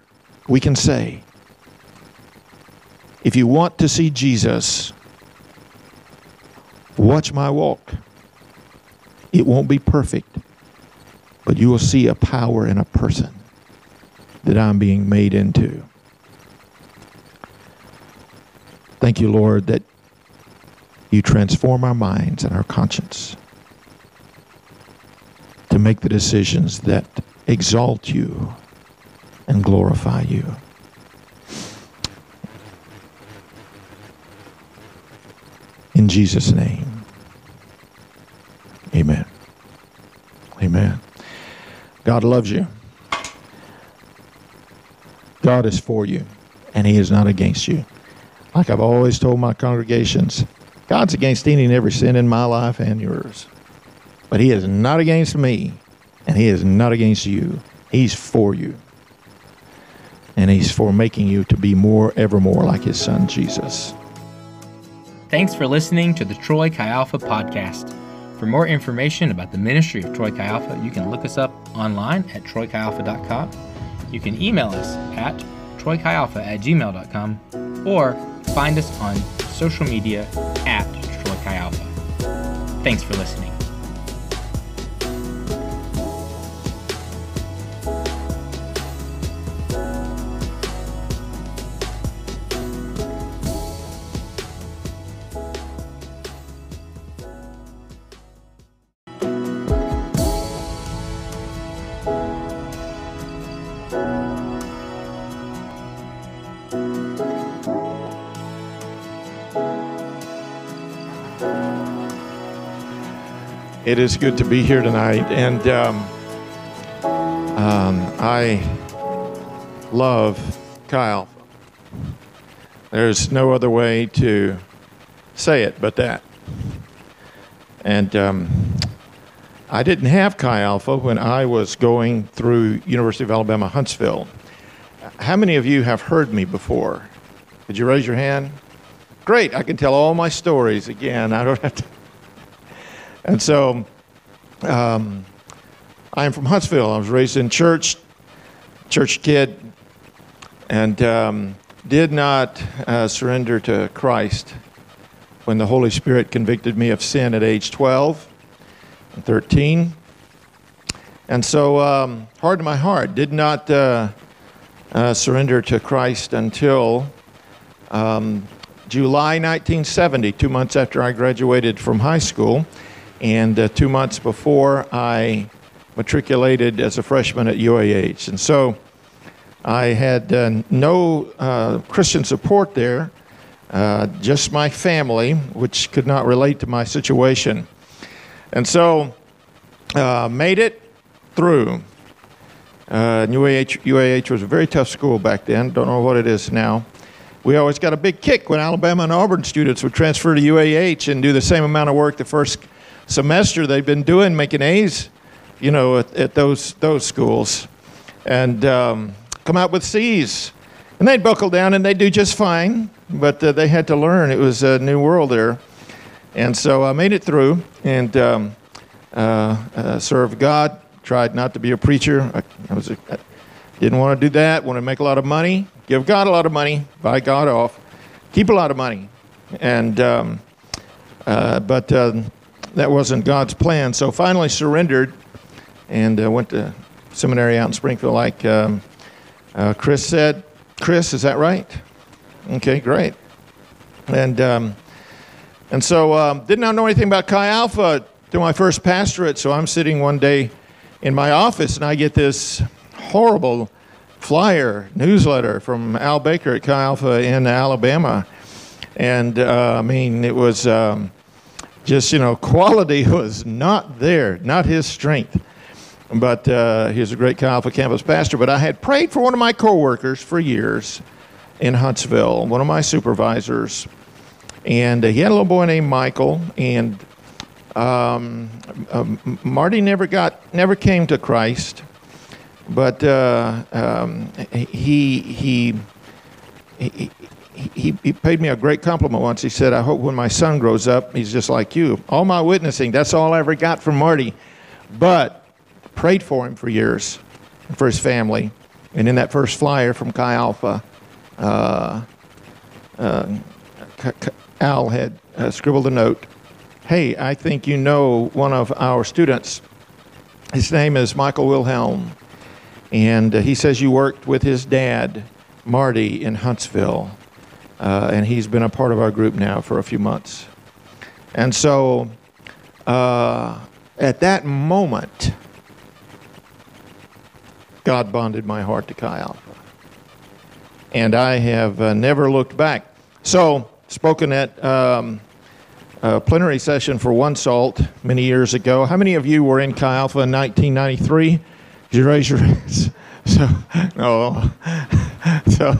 we can say, if you want to see Jesus, watch my walk. It won't be perfect, but you will see a power in a person that I'm being made into. Thank you, Lord, that you transform our minds and our conscience to make the decisions that exalt you and glorify you. In Jesus' name. Amen. Amen. God loves you. God is for you, and He is not against you. Like I've always told my congregations, God's against any and every sin in my life and yours. But He is not against me, and He is not against you. He's for you. And He's for making you to be more, ever more like His Son, Jesus. Thanks for listening to the Troy Chi Alpha podcast. For more information about the ministry of Troy Chi Alpha, you can look us up online at troychialpha.com. You can email us at troychialpha at gmail.com or find us on social media at Troy Alpha. Thanks for listening. It is good to be here tonight, and um, um, I love Kyle. There's no other way to say it but that. And um, I didn't have Chi Alpha when I was going through University of Alabama Huntsville. How many of you have heard me before? Could you raise your hand? Great, I can tell all my stories again. I don't have to. And so um, I'm from Huntsville. I was raised in church, church kid, and um, did not uh, surrender to Christ when the Holy Spirit convicted me of sin at age 12 and 13. And so, um, hard to my heart, did not uh, uh, surrender to Christ until um, July 1970, two months after I graduated from high school. And uh, two months before, I matriculated as a freshman at UAH. And so I had uh, no uh, Christian support there, uh, just my family, which could not relate to my situation. And so uh, made it through. Uh, UAH, UAH was a very tough school back then. Don't know what it is now. We always got a big kick when Alabama and Auburn students would transfer to UAH and do the same amount of work the first semester they've been doing, making A's, you know, at, at those those schools, and um, come out with C's, and they'd buckle down and they'd do just fine. But uh, they had to learn; it was a new world there, and so I made it through and um, uh, uh, served God. Tried not to be a preacher. I, I was a, I didn't want to do that. Want to make a lot of money, give God a lot of money, buy God off, keep a lot of money, and um, uh, but uh, that wasn't God's plan. So finally surrendered and uh, went to seminary out in Springfield, like um, uh, Chris said. Chris, is that right? Okay, great. And um, and so um, did not know anything about Chi Alpha to my first pastorate. So I'm sitting one day in my office and I get this horrible flyer newsletter from Al Baker at Chi Alpha in Alabama, and uh, I mean it was um, just you know quality [LAUGHS] was not there, not his strength. But uh, he was a great Alpha campus pastor. But I had prayed for one of my coworkers for years in Huntsville, one of my supervisors, and uh, he had a little boy named Michael, and um, um, Marty never got, never came to Christ, but uh, um, he, he, he, he, he paid me a great compliment once. He said, I hope when my son grows up, he's just like you. All my witnessing, that's all I ever got from Marty. But prayed for him for years, for his family. And in that first flyer from Chi Alpha, uh, uh, Al had uh, scribbled a note Hey, I think you know one of our students. His name is Michael Wilhelm. And uh, he says you worked with his dad, Marty, in Huntsville. Uh, and he's been a part of our group now for a few months. And so uh, at that moment, God bonded my heart to Chi Alpha. And I have uh, never looked back. So, spoken at um, a plenary session for One Salt many years ago. How many of you were in Chi Alpha in 1993? Did you raise your [LAUGHS] hands? So, [LAUGHS] no. [LAUGHS] so,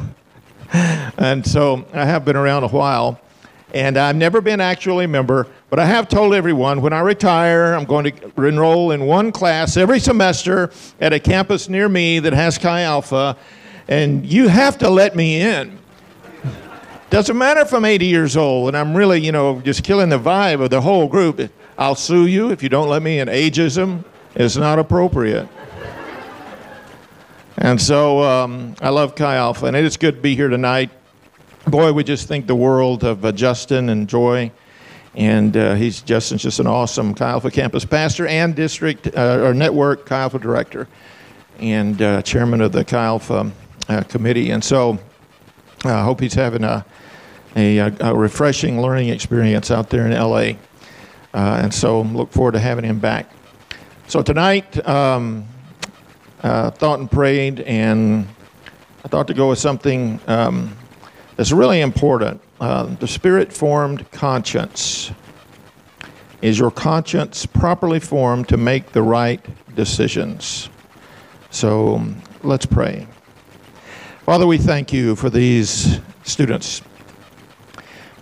[LAUGHS] and so I have been around a while, and I've never been actually a member, but I have told everyone when I retire, I'm going to enroll in one class every semester at a campus near me that has Chi Alpha, and you have to let me in. Doesn't matter if I'm 80 years old and I'm really, you know, just killing the vibe of the whole group. I'll sue you if you don't let me in. Ageism is not appropriate. And so um, I love Chi Alpha, and it is good to be here tonight. Boy, we just think the world of uh, Justin and Joy. And uh, he's Justin's just an awesome Chi Alpha campus pastor and district uh, or network Chi Alpha director and uh, chairman of the Chi Alpha uh, committee. And so I hope he's having a a, a, refreshing learning experience out there in LA. Uh, and so look forward to having him back. So tonight, um, uh, thought and prayed, and I thought to go with something um, that's really important. Uh, the spirit formed conscience. Is your conscience properly formed to make the right decisions? So um, let's pray. Father, we thank you for these students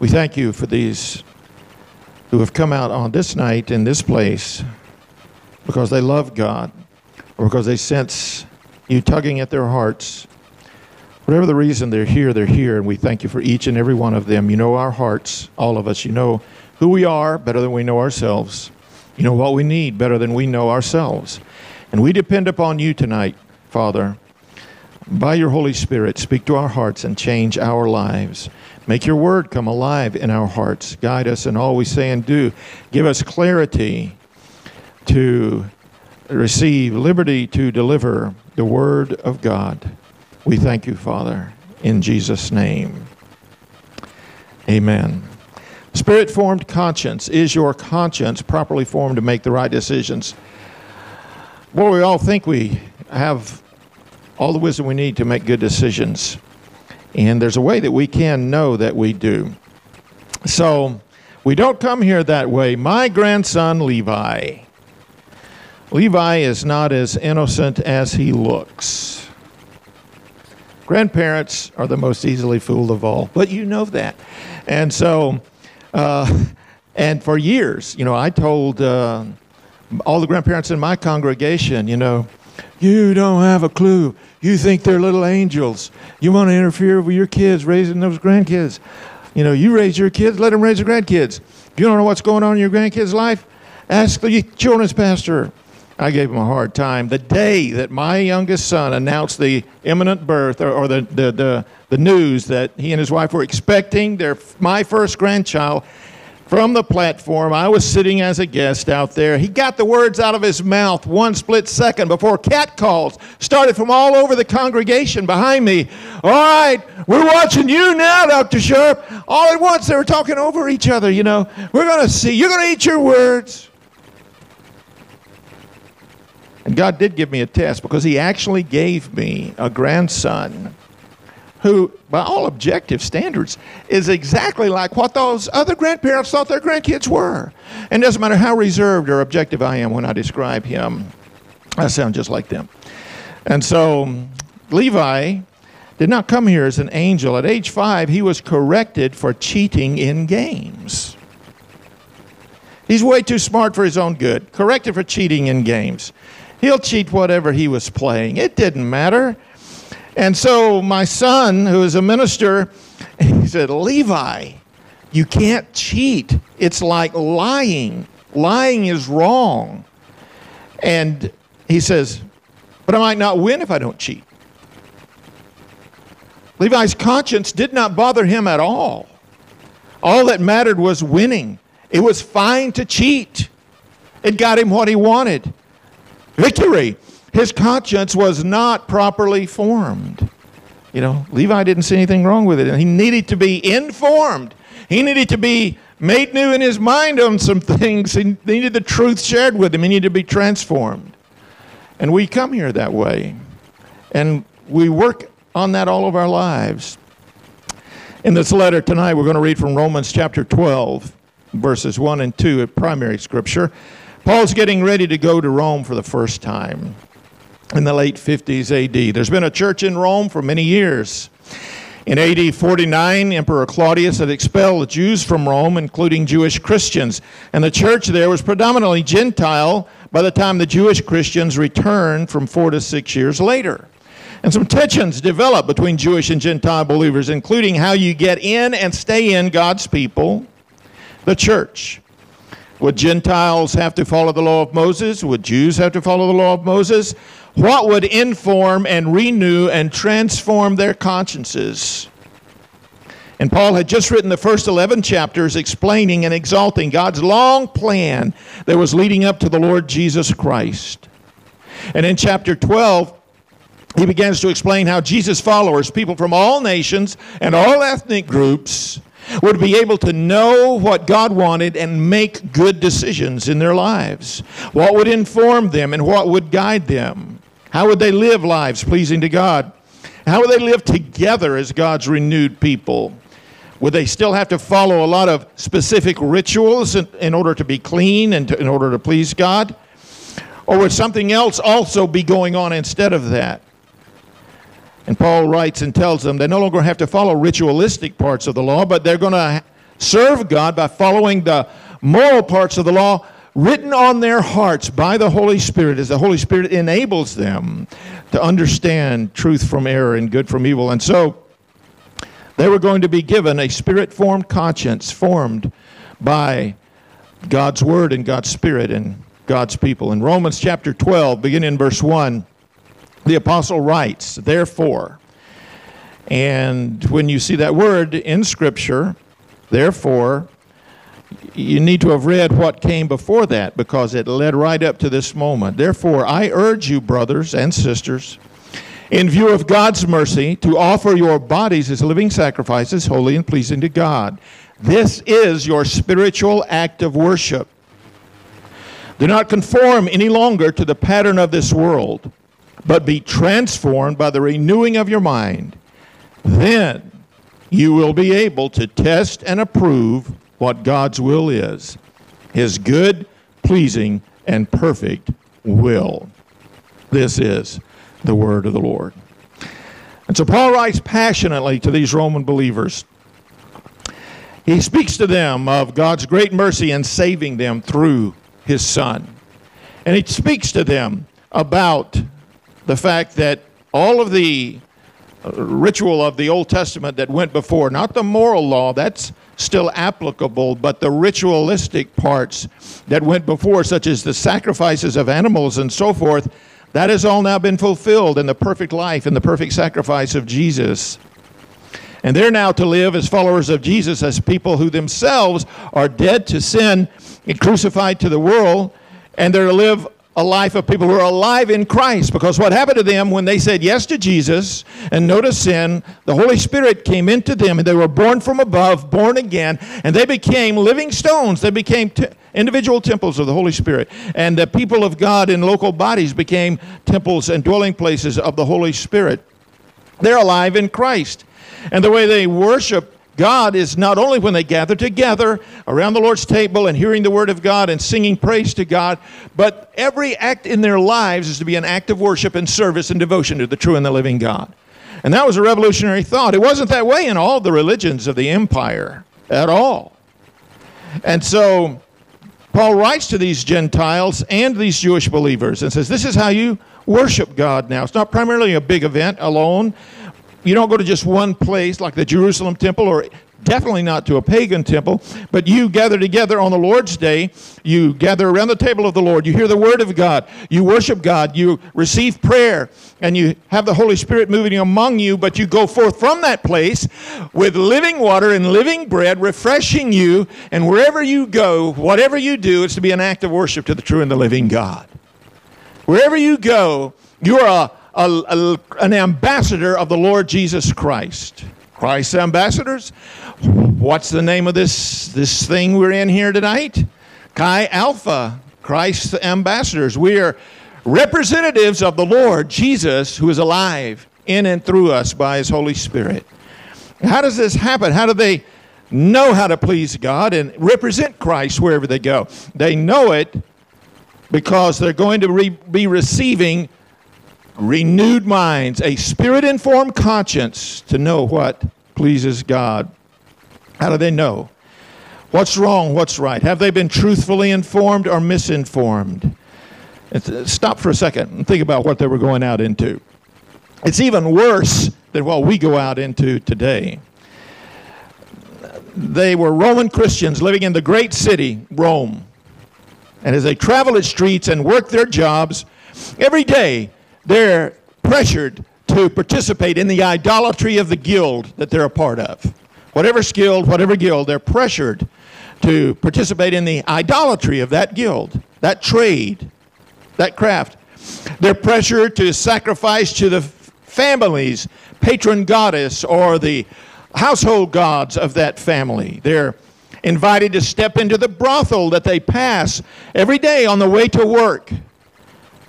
we thank you for these who have come out on this night in this place because they love God or because they sense you tugging at their hearts. Whatever the reason they're here, they're here, and we thank you for each and every one of them. You know our hearts, all of us. You know who we are better than we know ourselves. You know what we need better than we know ourselves. And we depend upon you tonight, Father. By your Holy Spirit, speak to our hearts and change our lives. Make your word come alive in our hearts. Guide us in all we say and do. Give us clarity to receive, liberty to deliver the word of God. We thank you, Father, in Jesus' name. Amen. Spirit formed conscience. Is your conscience properly formed to make the right decisions? Boy, we all think we have all the wisdom we need to make good decisions. And there's a way that we can know that we do. So we don't come here that way. My grandson, Levi. Levi is not as innocent as he looks. Grandparents are the most easily fooled of all, but you know that. And so, uh, and for years, you know, I told uh, all the grandparents in my congregation, you know, you don't have a clue. You think they're little angels. You want to interfere with your kids raising those grandkids. You know, you raise your kids, let them raise their grandkids. If you don't know what's going on in your grandkids' life, ask the children's pastor. I gave him a hard time. The day that my youngest son announced the imminent birth or, or the, the, the, the news that he and his wife were expecting their, my first grandchild, from the platform. I was sitting as a guest out there. He got the words out of his mouth one split second before catcalls started from all over the congregation behind me. All right, we're watching you now, Dr. Sharp. All at once, they were talking over each other, you know. We're going to see. You're going to eat your words. And God did give me a test because He actually gave me a grandson who, by all objective standards, is exactly like what those other grandparents thought their grandkids were. And doesn't matter how reserved or objective I am when I describe him, I sound just like them. And so Levi did not come here as an angel. At age five, he was corrected for cheating in games. He's way too smart for his own good. Corrected for cheating in games. He'll cheat whatever he was playing. It didn't matter. And so my son, who is a minister, [LAUGHS] he said, Levi, you can't cheat. It's like lying. Lying is wrong. And he says, But I might not win if I don't cheat. Levi's conscience did not bother him at all. All that mattered was winning. It was fine to cheat, it got him what he wanted victory. His conscience was not properly formed. You know, Levi didn't see anything wrong with it, and he needed to be informed. He needed to be made new in his mind on some [LAUGHS] things. He needed the truth shared with him. He needed to be transformed. And we come here that way. And we work on that all of our lives. In this letter tonight, we're going to read from Romans chapter 12, verses 1 and 2, a primary scripture. Paul's getting ready to go to Rome for the first time in the late 50s AD. There's been a church in Rome for many years. In AD 49, Emperor Claudius had expelled the Jews from Rome, including Jewish Christians. And the church there was predominantly Gentile by the time the Jewish Christians returned from four to six years later. And some tensions developed between Jewish and Gentile believers, including how you get in and stay in God's people, the church. Would Gentiles have to follow the law of Moses? Would Jews have to follow the law of Moses? What would inform and renew and transform their consciences? And Paul had just written the first 11 chapters explaining and exalting God's long plan that was leading up to the Lord Jesus Christ. And in chapter 12, he begins to explain how Jesus' followers, people from all nations and all ethnic groups, would be able to know what God wanted and make good decisions in their lives. What would inform them and what would guide them? How would they live lives pleasing to God? How would they live together as God's renewed people? Would they still have to follow a lot of specific rituals in, in order to be clean and to, in order to please God? Or would something else also be going on instead of that? And Paul writes and tells them they no longer have to follow ritualistic parts of the law, but they're going to serve God by following the moral parts of the law written on their hearts by the Holy Spirit as the Holy Spirit enables them to understand truth from error and good from evil. And so they were going to be given a spirit formed conscience formed by God's Word and God's Spirit and God's people. In Romans chapter 12, beginning in verse 1, the apostle writes, therefore, and when you see that word in Scripture, therefore, you need to have read what came before that because it led right up to this moment. Therefore, I urge you, brothers and sisters, in view of God's mercy, to offer your bodies as living sacrifices, holy and pleasing to God. This is your spiritual act of worship. Do not conform any longer to the pattern of this world but be transformed by the renewing of your mind. Then you will be able to test and approve what God's will is His good, pleasing, and perfect will. This is the word of the Lord. And so Paul writes passionately to these Roman believers. He speaks to them of God's great mercy in saving them through his Son. And he speaks to them about the fact that all of the uh, ritual of the Old Testament that went before, not the moral law, that's still applicable, but the ritualistic parts that went before, such as the sacrifices of animals and so forth, that has all now been fulfilled in the perfect life and the perfect sacrifice of Jesus. And they're now to live as followers of Jesus, as people who themselves are dead to sin and crucified to the world, and they're to live a life of people who are alive in Christ. Because what happened to them when they said yes to Jesus and no to sin, the Holy Spirit came into them and they were born from above, born again, and they became living stones. They became t- individual temples of the Holy Spirit. And the people of God in local bodies became temples and dwelling places of the Holy Spirit. They're alive in Christ. And the way they worship God is not only when they gather together around the Lord's table and hearing the Word of God and singing praise to God, but every act in their lives is to be an act of worship and service and devotion to the true and the living God. And that was a revolutionary thought. It wasn't that way in all the religions of the empire at all. And so Paul writes to these Gentiles and these Jewish believers and says, This is how you worship God now. It's not primarily a big event alone, you don't go to just one place like the Jerusalem temple or definitely not to a pagan temple, but you gather together on the Lord's day. You gather around the table of the Lord. You hear the word of God. You worship God. You receive prayer and you have the Holy Spirit moving among you, but you go forth from that place with living water and living bread, refreshing you. And wherever you go, whatever you do, it's to be an act of worship to the true and the living God. Wherever you go, you are a a, a, an ambassador of the Lord Jesus Christ. Christ's ambassadors. What's the name of this, this thing we're in here tonight? Chi Alpha, Christ's ambassadors. We are representatives of the Lord Jesus who is alive in and through us by his Holy Spirit. How does this happen? How do they know how to please God and represent Christ wherever they go? They know it because they're going to re- be receiving renewed minds, a spirit informed conscience to know what pleases God. How do they know? What's wrong? What's right? Have they been truthfully informed or misinformed? Uh, stop for a second and think about what they were going out into. It's even worse than what we go out into today. They were Roman Christians living in the great city, Rome. And as they traveled its streets and worked their jobs, every day they're pressured to participate in the idolatry of the guild that they're a part of. Whatever guild, whatever guild, they're pressured to participate in the idolatry of that guild, that trade, that craft. They're pressured to sacrifice to the family's patron goddess or the household gods of that family. They're invited to step into the brothel that they pass every day on the way to work.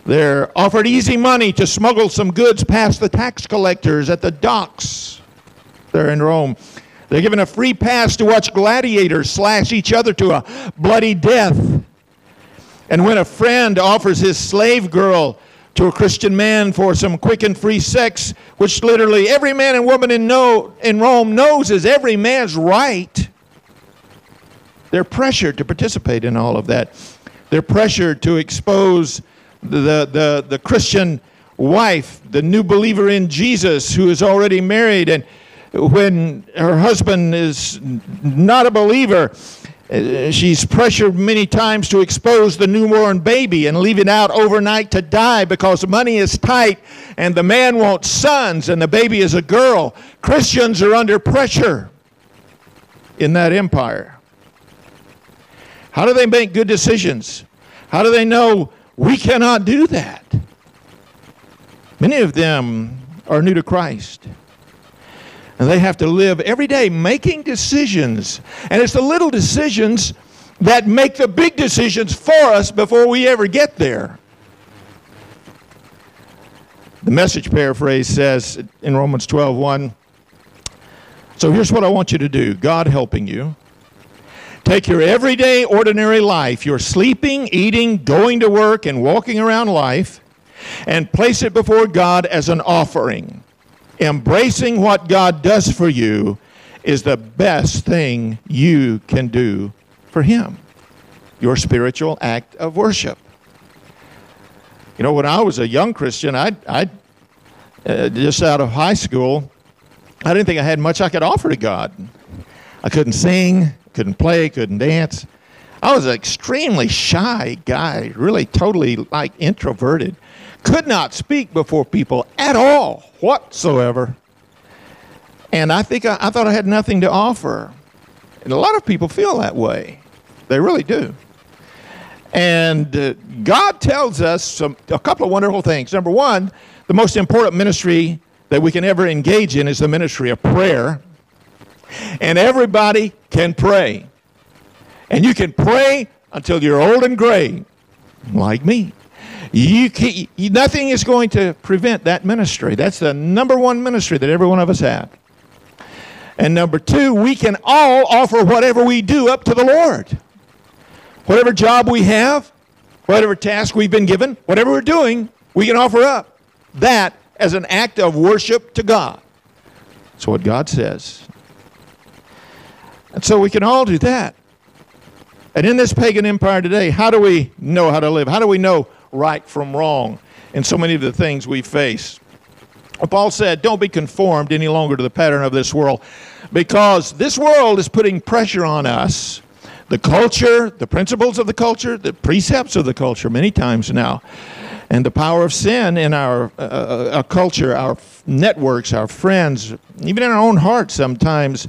They're offered easy money to smuggle some goods past the tax collectors at the docks there in Rome. They're given a free pass to watch gladiators slash each other to a bloody death. And when a friend offers his slave girl to a Christian man for some quick and free sex, which literally every man and woman in, in Rome knows is every man's right, they're pressured to participate in all of that. They're pressured to expose the, the, the Christian wife, the new believer in Jesus who is already married, and when her husband is not a believer, uh, she's pressured many times to expose the newborn baby and leave it out overnight to die because money is tight and the man wants sons and the baby is a girl. Christians are under pressure in that empire. How do they make good decisions? How do they know we cannot do that. Many of them are new to Christ. And they have to live every day making decisions. And it's the little decisions that make the big decisions for us before we ever get there. The message paraphrase says in Romans 12 1, so here's what I want you to do God helping you. Take your everyday, ordinary life, your sleeping, eating, going to work, and walking around life, and place it before God as an offering. Embracing what God does for you is the best thing you can do for Him. Your spiritual act of worship. You know, when I was a young Christian, I, I uh, just out of high school, I didn't think I had much I could offer to God. I couldn't sing couldn't play, couldn't dance. I was an extremely shy guy, really totally like introverted. Could not speak before people at all, whatsoever. And I think I, I thought I had nothing to offer. And a lot of people feel that way. They really do. And uh, God tells us some, a couple of wonderful things. Number one, the most important ministry that we can ever engage in is the ministry of prayer. And everybody can pray. And you can pray until you're old and gray, like me. You can, nothing is going to prevent that ministry. That's the number one ministry that every one of us have. And number two, we can all offer whatever we do up to the Lord. Whatever job we have, whatever task we've been given, whatever we're doing, we can offer up that as an act of worship to God. That's what God says. And so we can all do that. And in this pagan empire today, how do we know how to live? How do we know right from wrong in so many of the things we face? Paul said, Don't be conformed any longer to the pattern of this world because this world is putting pressure on us. The culture, the principles of the culture, the precepts of the culture, many times now, and the power of sin in our, uh, uh our culture, our networks, our friends, even in our own hearts sometimes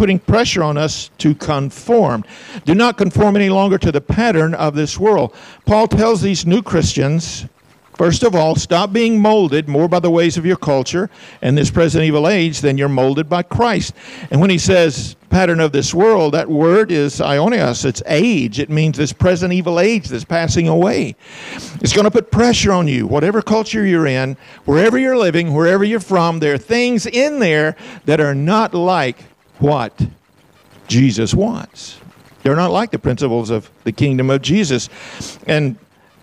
putting pressure on us to conform. Do not conform any longer to the pattern of this world. Paul tells these new Christians, first of all, stop being molded more by the ways of your culture and this present evil age than you're molded by Christ. And when he says pattern of this world, that word is aionios, it's age. It means this present evil age that's passing away. It's going to put pressure on you, whatever culture you're in, wherever you're living, wherever you're from, there are things in there that are not like what Jesus wants. They're not like the principles of the kingdom of Jesus. And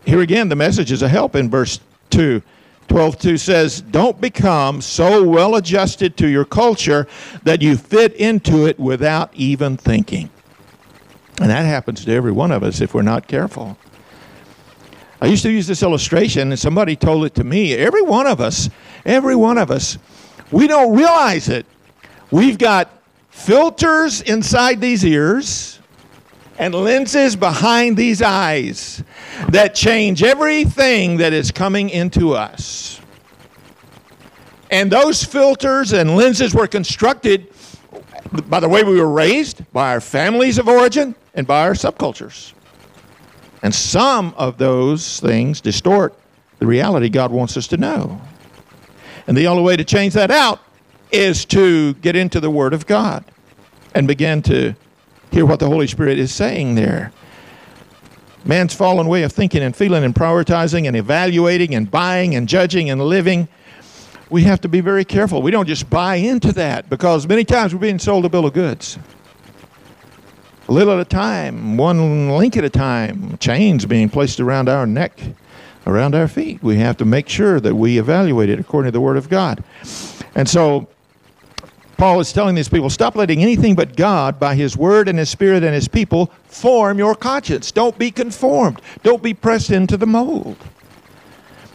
here again, the message is a help in verse 2. 12 2 says, Don't become so well adjusted to your culture that you fit into it without even thinking. And that happens to every one of us if we're not careful. I used to use this illustration, and somebody told it to me. Every one of us, every one of us, we don't realize it. We've got filters inside these ears and lenses behind these eyes that change everything that is coming into us. And those filters and lenses were constructed by the way we were raised, by our families of origin, and by our subcultures. And some of those things distort the reality God wants us to know. And the only way to change that out is to get into the Word of God and begin to hear what the Holy Spirit is saying there. Man's fallen way of thinking and feeling and prioritizing and evaluating and buying and judging and living, we have to be very careful. We don't just buy into that because many times we're being sold a bill of goods. A little at a time, one link at a time, chains being placed around our neck, around our feet. We have to make sure that we evaluate it according to the Word of God. And so Paul is telling these people stop letting anything but God, by His Word and His Spirit and His people, form your conscience. Don't be conformed. Don't be pressed into the mold.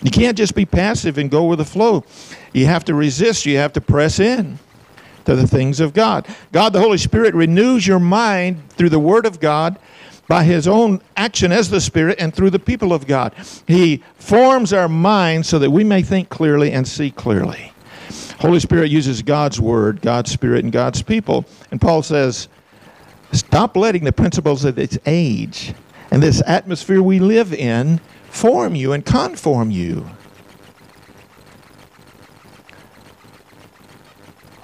You can't just be passive and go with the flow. You have to resist, you have to press in to the things of God. God, the Holy Spirit, renews your mind through the Word of God by his own action as the Spirit and through the people of God. He forms our minds so that we may think clearly and see clearly. Holy Spirit uses God's word, God's spirit, and God's people. And Paul says, stop letting the principles of this age and this atmosphere we live in form you and conform you.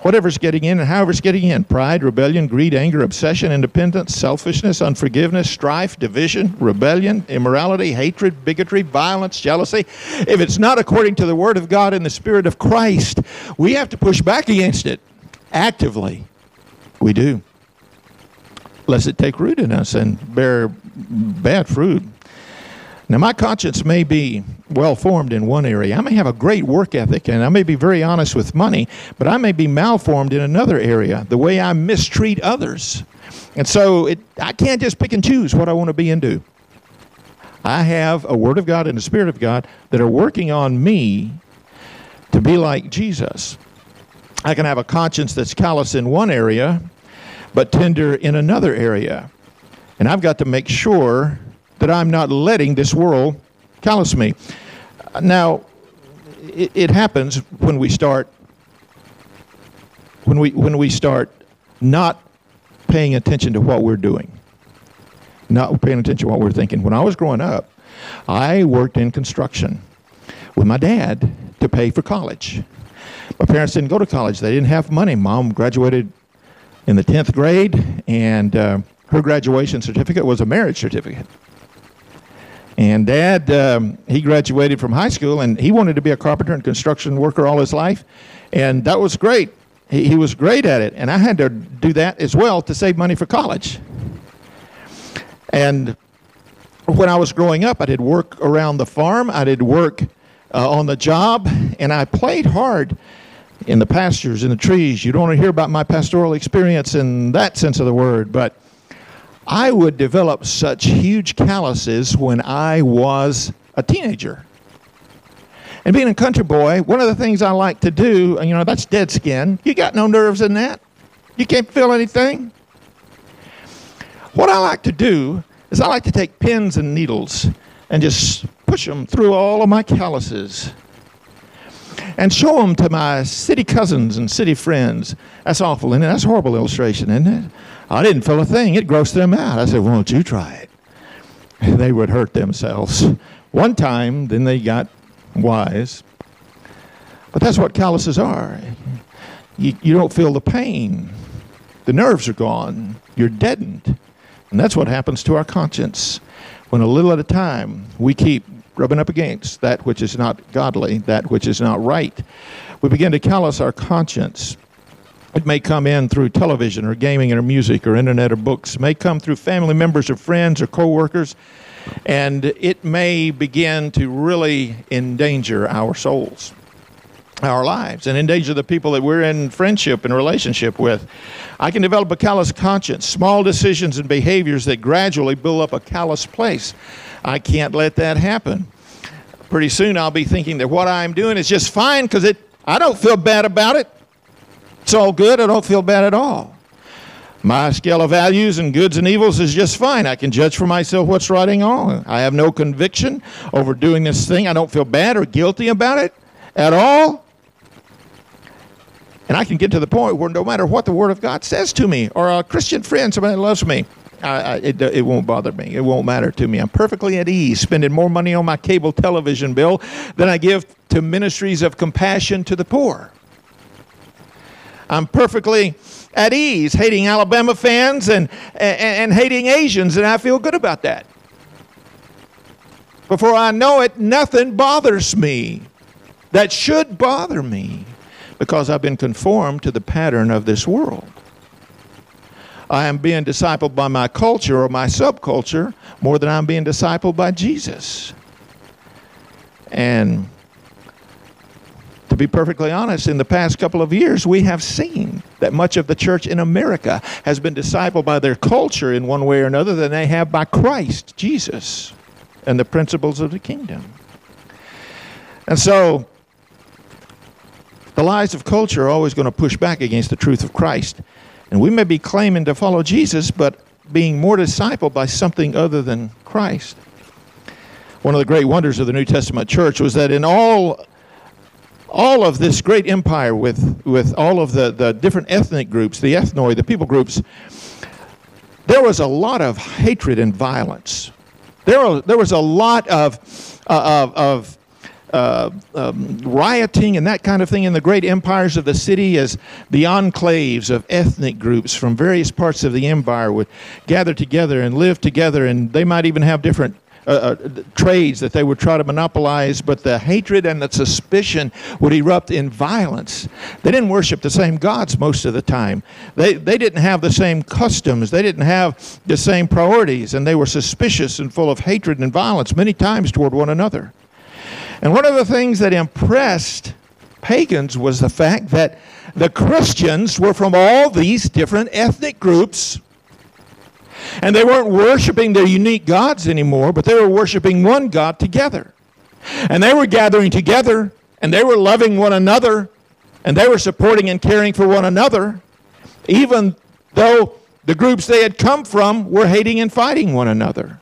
Whatever's getting in and however's getting in pride, rebellion, greed, anger, obsession, independence, selfishness, unforgiveness, strife, division, rebellion, immorality, hatred, bigotry, violence, jealousy. If it's not according to the Word of God and the Spirit of Christ, we have to push back against it actively. We do. Lest it take root in us and bear bad fruit. Now, my conscience may be well formed in one area. I may have a great work ethic and I may be very honest with money, but I may be malformed in another area, the way I mistreat others. And so it, I can't just pick and choose what I want to be and do. I have a Word of God and a Spirit of God that are working on me to be like Jesus. I can have a conscience that's callous in one area, but tender in another area. And I've got to make sure that I'm not letting this world callous me. Now, it, it happens when we start when we when we start not paying attention to what we're doing. not paying attention to what we're thinking. When I was growing up, I worked in construction with my dad to pay for college. My parents didn't go to college, they didn't have money. Mom graduated in the 10th grade, and uh, her graduation certificate was a marriage certificate. And dad, um, he graduated from high school and he wanted to be a carpenter and construction worker all his life. And that was great. He, he was great at it. And I had to do that as well to save money for college. And when I was growing up, I did work around the farm, I did work uh, on the job, and I played hard in the pastures, in the trees. You don't want to hear about my pastoral experience in that sense of the word, but I would develop such huge calluses when I was a teenager. And being a country boy, one of the things I like to do, uh, you know, that's dead skin. You got no nerves in that. You can't feel anything. What I like to do is I like to take pins and needles and just push them through all of my calluses and show them to my city cousins and city friends. That's awful, it? That's a horrible illustration, isn't it? I didn't feel a thing. It grossed them out. I said, Why don't you try it? [LAUGHS] They would hurt themselves. One time, then they got wise. But that's what calluses are. You, you don't feel the pain. The nerves are gone. You're deadened. And that's what happens to our conscience. When a little at a time we keep rubbing up against that which is not godly, that which is not right, we begin to callous our conscience. It may come in through television or gaming or music or internet or books. It may come through family members or friends or coworkers, and it may begin to really endanger our souls, our lives, and endanger the people that we're in friendship and relationship with. I can develop a callous conscience, small decisions and behaviors that gradually build up a callous place. I can't let that happen. Pretty soon I'll be thinking that what I'm doing is just fine because it I don't feel bad about it. It's all good. I don't feel bad at all. My scale of values and goods and evils is just fine. I can judge for myself what's right and wrong. I have no conviction over doing this thing. I don't feel bad or guilty about it at all. And I can get to the point where no matter what the Word of God says to me, or a Christian friend, somebody that loves me, I, I, it, it won't bother me. It won't matter to me. I'm perfectly at ease spending more money on my cable television bill than I give to ministries of compassion to the poor. I'm perfectly at ease hating Alabama fans and, and, and hating Asians, and I feel good about that. Before I know it, nothing bothers me that should bother me because I've been conformed to the pattern of this world. I am being discipled by my culture or my subculture more than I'm being discipled by Jesus. And to be perfectly honest, in the past couple of years, we have seen that much of the church in America has been discipled by their culture in one way or another than they have by Christ, Jesus, and the principles of the kingdom. And so, the lies of culture are always going to push back against the truth of Christ. And we may be claiming to follow Jesus, but being more discipled by something other than Christ. One of the great wonders of the New Testament church was that in all all of this great empire with, with all of the, the different ethnic groups, the ethnoi, the people groups, there was a lot of hatred and violence. There, there was a lot of, uh, of, of uh, um, rioting and that kind of thing in the great empires of the city as the enclaves of ethnic groups from various parts of the empire would gather together and live together, and they might even have different. Uh, uh, trades that they would try to monopolize, but the hatred and the suspicion would erupt in violence. They didn't worship the same gods most of the time. They, they didn't have the same customs. They didn't have the same priorities, and they were suspicious and full of hatred and violence many times toward one another. And one of the things that impressed pagans was the fact that the Christians were from all these different ethnic groups. And they weren't worshiping their unique gods anymore, but they were worshiping one God together. And they were gathering together, and they were loving one another, and they were supporting and caring for one another, even though the groups they had come from were hating and fighting one another.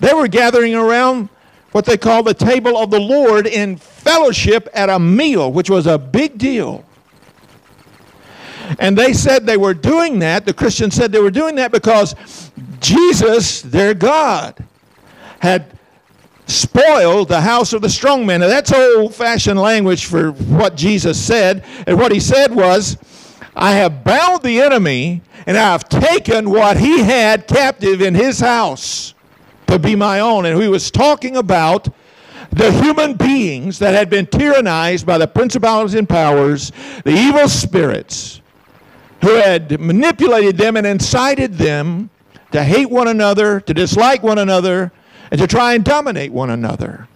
They were gathering around what they call the table of the Lord in fellowship at a meal, which was a big deal. And they said they were doing that, the Christians said they were doing that because Jesus, their God, had spoiled the house of the strong man. Now, that's old fashioned language for what Jesus said. And what he said was, I have bound the enemy and I have taken what he had captive in his house to be my own. And he was talking about the human beings that had been tyrannized by the principalities and powers, the evil spirits, who had manipulated them and incited them to hate one another, to dislike one another, and to try and dominate one another.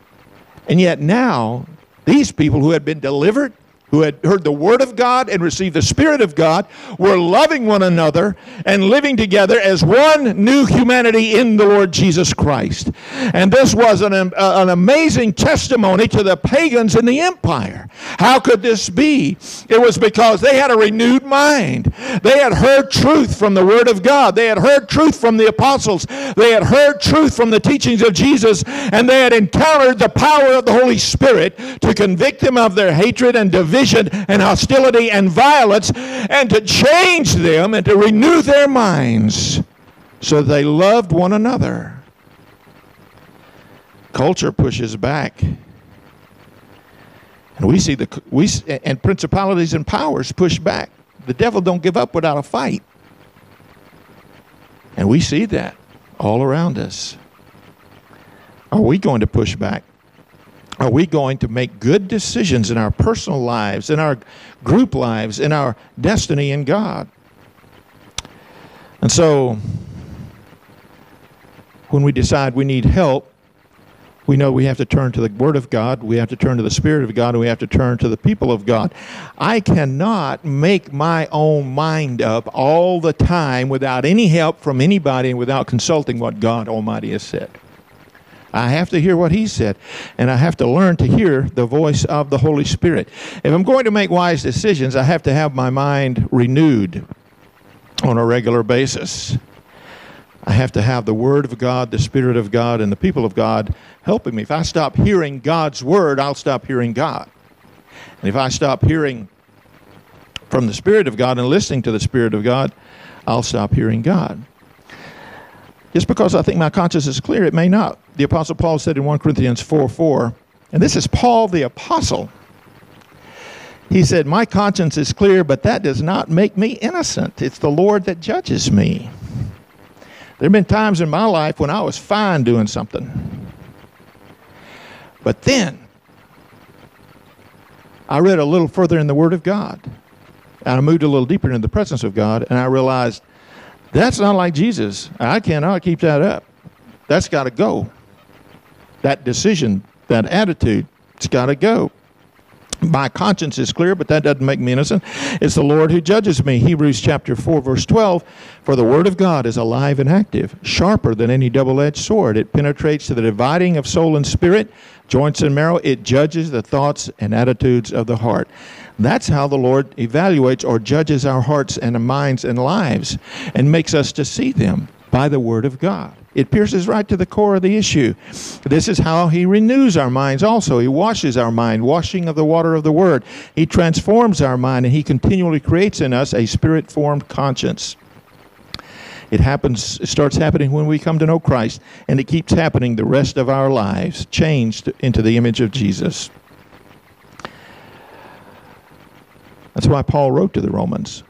And yet now, these people who had been delivered who had heard the Word of God and received the Spirit of God were loving one another and living together as one new humanity in the Lord Jesus Christ. And this was an, uh, an amazing testimony to the pagans in the empire. How could this be? It was because they had a renewed mind. They had heard truth from the Word of God, they had heard truth from the apostles, they had heard truth from the teachings of Jesus, and they had encountered the power of the Holy Spirit to convict them of their hatred and division division and hostility and violence and to change them and to renew their minds so they loved one another. Culture pushes back. And we see the we and principalities and powers push back. The devil don't give up without a fight. And we see that all around us. Are we going to push back? Are we going to make good decisions in our personal lives, in our group lives, in our destiny in God? And so, when we decide we need help, we know we have to turn to the Word of God, we have to turn to the Spirit of God, and we have to turn to the people of God. I cannot make my own mind up all the time without any help from anybody and without consulting what God Almighty has said. I have to hear what he said, and I have to learn to hear the voice of the Holy Spirit. If I'm going to make wise decisions, I have to have my mind renewed on a regular basis. I have to have the Word of God, the Spirit of God, and the people of God helping me. If I stop hearing God's Word, I'll stop hearing God. And if I stop hearing from the Spirit of God and listening to the Spirit of God, I'll stop hearing God. Just because I think my conscience is clear, it may not. The Apostle Paul said in 1 Corinthians 4 4, and this is Paul the Apostle. He said, My conscience is clear, but that does not make me innocent. It's the Lord that judges me. There have been times in my life when I was fine doing something. But then, I read a little further in the Word of God. And I moved a little deeper into the presence of God, and I realized that's not like Jesus. I cannot keep that up. That's got to go. That decision, that attitude, it's got to go. My conscience is clear, but that doesn't make me innocent. It's the Lord who judges me. Hebrews chapter 4, verse 12. For the word of God is alive and active, sharper than any double edged sword. It penetrates to the dividing of soul and spirit, joints and marrow. It judges the thoughts and attitudes of the heart. That's how the Lord evaluates or judges our hearts and minds and lives and makes us to see them by the Word of God. It pierces right to the core of the issue. This is how He renews our minds also. He washes our mind, washing of the water of the Word. He transforms our mind, and He continually creates in us a spirit formed conscience. It happens, it starts happening when we come to know Christ, and it keeps happening the rest of our lives, changed into the image of Jesus. That's why Paul wrote to the Romans.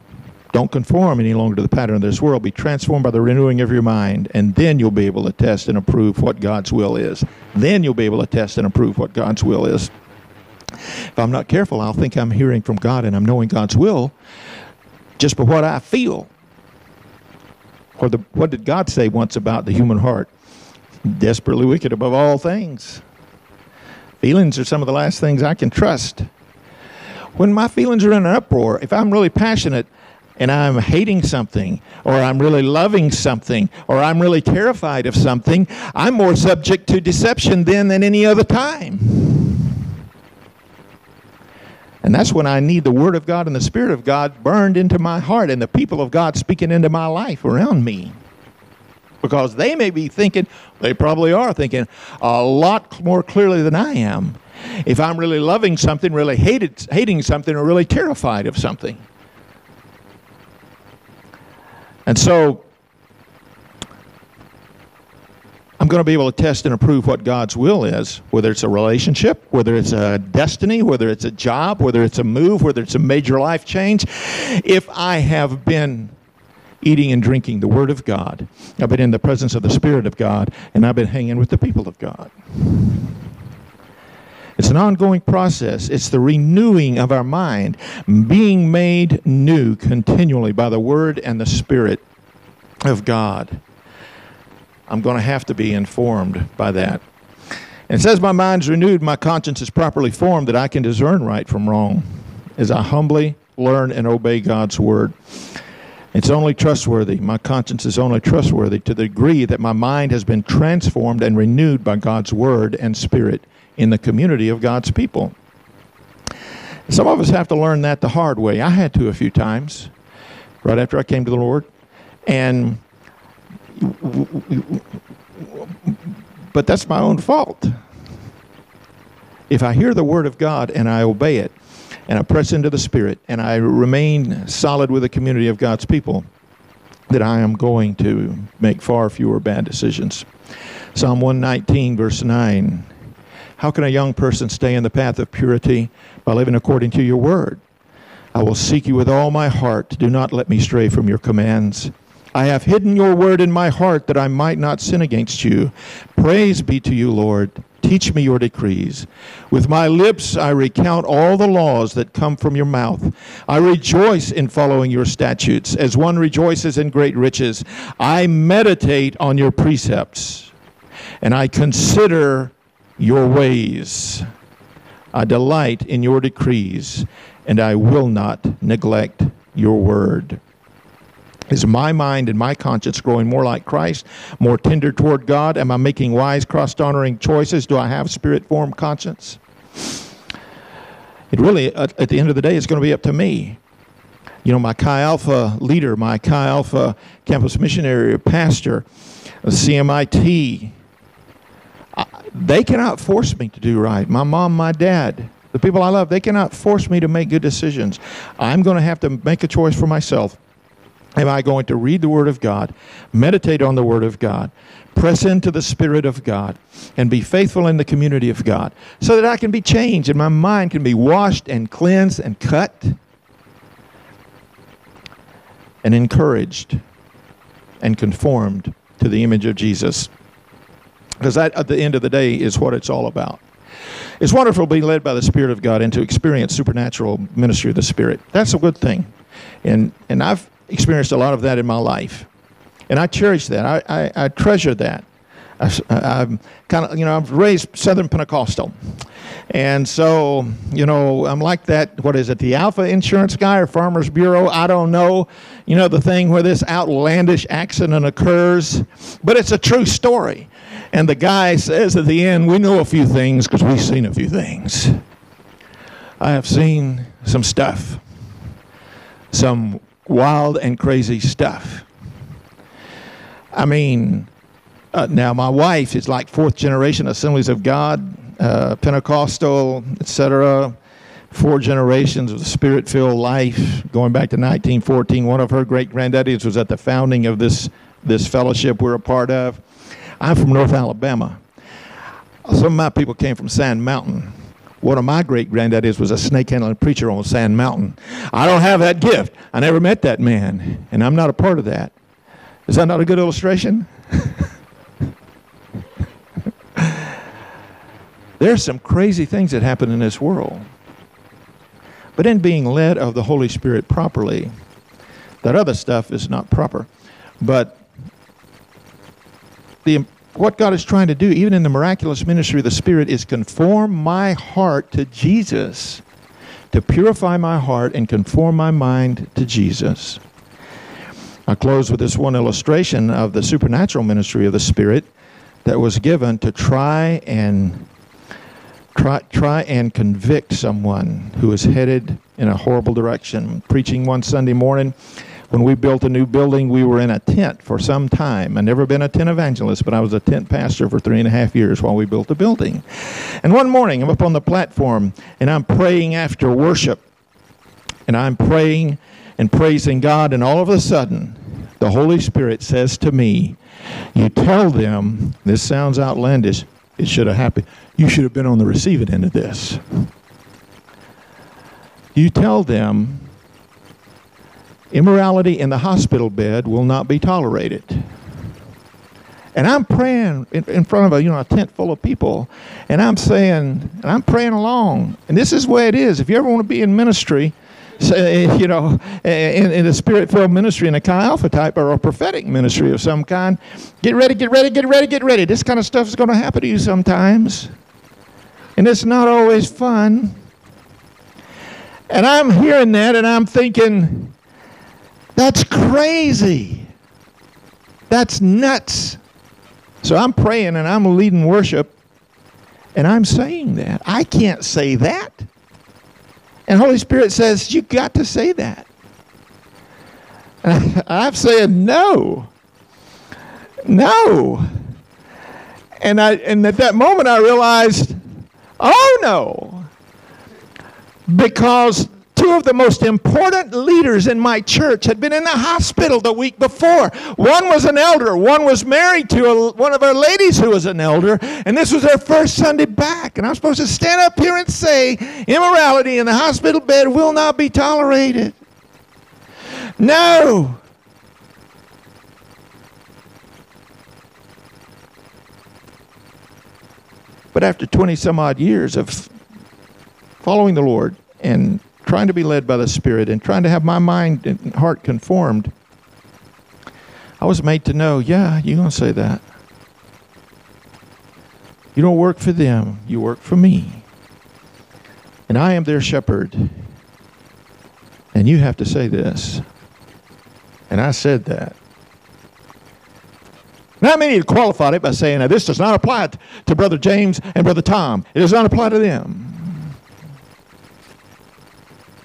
Don't conform any longer to the pattern of this world. Be transformed by the renewing of your mind, and then you'll be able to test and approve what God's will is. Then you'll be able to test and approve what God's will is. If I'm not careful, I'll think I'm hearing from God and I'm knowing God's will just by what I feel. Or the, what did God say once about the human heart? Desperately wicked above all things. Feelings are some of the last things I can trust when my feelings are in an uproar, if I'm really passionate and I'm hating something, or I'm really loving something, or I'm really terrified of something, I'm more subject to deception then than any other time. And that's when I need the Word of God and the Spirit of God burned into my heart and the people of God speaking into my life around me. Because they may be thinking, they probably are thinking, a lot more clearly than I am if I'm really loving something, really hated, hating something, or really terrified of something. And so, I'm going to be able to test and approve what God's will is, whether it's a relationship, whether it's a destiny, whether it's a job, whether it's a move, whether it's a major life change. If I have been eating and drinking the Word of God, I've been in the presence of the Spirit of God, and I've been hanging with the people of God. It's an ongoing process. It's the renewing of our mind, being made new continually by the Word and the Spirit of God. I'm going to have to be informed by that. It says, My mind's renewed, my conscience is properly formed, that I can discern right from wrong as I humbly learn and obey God's Word. It's only trustworthy. My conscience is only trustworthy to the degree that my mind has been transformed and renewed by God's Word and Spirit in the community of God's people. Some of us have to learn that the hard way. I had to a few times right after I came to the Lord. And but that's my own fault. If I hear the word of God and I obey it, and I press into the Spirit, and I remain solid with the community of God's people, that I am going to make far fewer bad decisions. Psalm 119, verse 9 how can a young person stay in the path of purity by living according to your word? I will seek you with all my heart. Do not let me stray from your commands. I have hidden your word in my heart that I might not sin against you. Praise be to you, Lord. Teach me your decrees. With my lips I recount all the laws that come from your mouth. I rejoice in following your statutes, as one rejoices in great riches. I meditate on your precepts, and I consider your ways. I delight in your decrees, and I will not neglect your word. Is my mind and my conscience growing more like Christ, more tender toward God? Am I making wise, Christ honoring choices? Do I have spirit formed conscience? It really, at, the end of the day, is going to be up to me. You know, my Chi Alpha leader, my Chi Alpha campus missionary pastor, CMIT, they cannot force me to do right. My mom, my dad, the people I love, they cannot force me to make good decisions. I'm going to have to make a choice for myself. Am I going to read the Word of God, meditate on the Word of God, press into the Spirit of God, and be faithful in the community of God so that I can be changed and my mind can be washed and cleansed and cut and encouraged and conformed to the image of Jesus? Because that, at the end of the day, is what it's all about. It's wonderful being led by the Spirit of God and to experience supernatural ministry of the Spirit. That's a good thing. And, and I've experienced a lot of that in my life. And I cherish that. I, I, I treasure that. I, am kind of, you know, I'm raised Southern Pentecostal. And so, you know, I'm like that, what is it, the Alfa Insurance guy or Farmers Bureau? I don't know. You know, the thing where this outlandish accident occurs. But it's a true story. And the guy says at the end, We know a few things because we've seen a few things. I have seen some stuff, some wild and crazy stuff. I mean, uh, now my wife is like fourth generation Assemblies of God, uh, Pentecostal, etc. Four generations of spirit filled life, going back to 1914. One of her great granddaddies was at the founding of this, this fellowship we're a part of. I'm from North Alabama. Some of my people came from Sand Mountain. One of my great granddaddies was a snake handling preacher on Sand Mountain. I don't have that gift. I never met that man, and I'm not a part of that. Is that not a good illustration? [LAUGHS] There's some crazy things that happen in this world. But in being led of the Holy Spirit properly, that other stuff is not proper. But the, what God is trying to do, even in the miraculous ministry of the Spirit, is conform my heart to Jesus, to purify my heart and conform my mind to Jesus. I close with this one illustration of the supernatural ministry of the Spirit that was given to try and try, try and convict someone who is headed in a horrible direction. Preaching one Sunday morning, when we built a new building, we were in a tent for some time. I've never been a tent evangelist, but I was a tent pastor for three and a half years while we built the building. And one morning, I'm up on the platform and I'm praying after worship. And I'm praying and praising God, and all of a sudden, the Holy Spirit says to me, You tell them, this sounds outlandish, it should have happened. You should have been on the receiving end of this. You tell them immorality in the hospital bed will not be tolerated. And I'm praying in, in, front of a you know a tent full of people, and I'm saying, and I'm praying along. And this is way it is. If you ever want to be in ministry, say, [LAUGHS] you know, in, in a spirit-filled ministry, in a Chi Alpha type or a prophetic ministry of some kind, get ready, get ready, get ready, get ready. This kind of stuff is going to happen to you sometimes, and it's not always fun. And I'm hearing that, and I'm thinking, that's crazy. That's nuts. So I'm praying and I'm leading worship and I'm saying that. I can't say that. And Holy Spirit says, You got to say that. And [LAUGHS] I've said no. No. And I and at that moment I realized, oh no. Because two of the most important leaders in my church had been in the hospital the week before. One was an elder, one was married to a, one of our ladies who was an elder, and this was their first Sunday back. And I'm supposed to stand up here and say, immorality in the hospital bed will not be tolerated. No. But after 20 some odd years of following the Lord and trying to be led by the Spirit and trying to have my mind and heart conformed, I was made to know, yeah, you're going to say that. You don't work for them, you work for me. And I am their shepherd. And you have to say this. And I said that. Not many qualified it by saying, now this does not apply to Brother James and Brother Tom. It does not apply to them.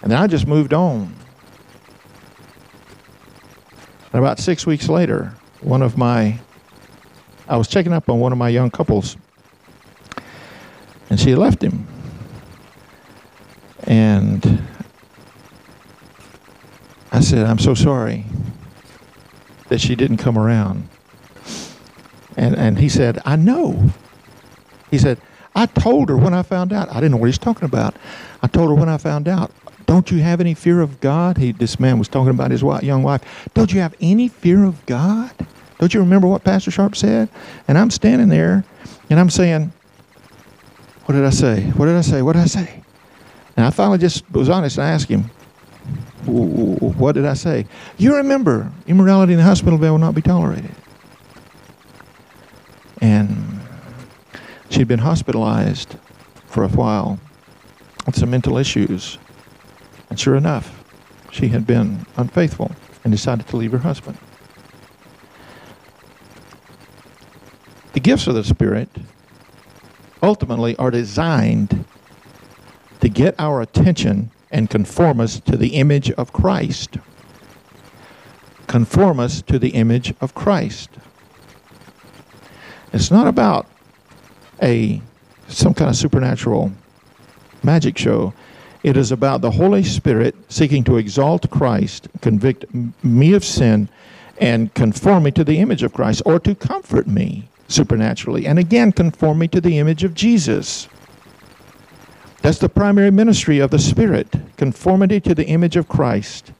And then I just moved on. And about six weeks later, one of my, I was checking up on one of my young couples, and she left him. And I said, I'm so sorry that she didn't come around. And, and he said, I know. He said, I told her when I found out. I didn't know what he's talking about. I told her when I found out. Don't you have any fear of God? He, this man was talking about his young wife. Don't you have any fear of God? Don't you remember what Pastor Sharp said? And I'm standing there and I'm saying, What did I say? What did I say? What did I say? And I finally just was honest and I asked him, What did I say? You remember, immorality in the hospital bed will not be tolerated. And she'd been hospitalized for a while with some mental issues. And sure enough, she had been unfaithful and decided to leave her husband. The gifts of the Spirit ultimately are designed to get our attention and conform us to the image of Christ. Conform us to the image of Christ. It's not about a some kind of supernatural magic show. It is about the Holy Spirit seeking to exalt Christ, convict me of sin, and conform me to the image of Christ, or to comfort me supernaturally, and again conform me to the image of Jesus. That's the primary ministry of the Spirit conformity to the image of Christ,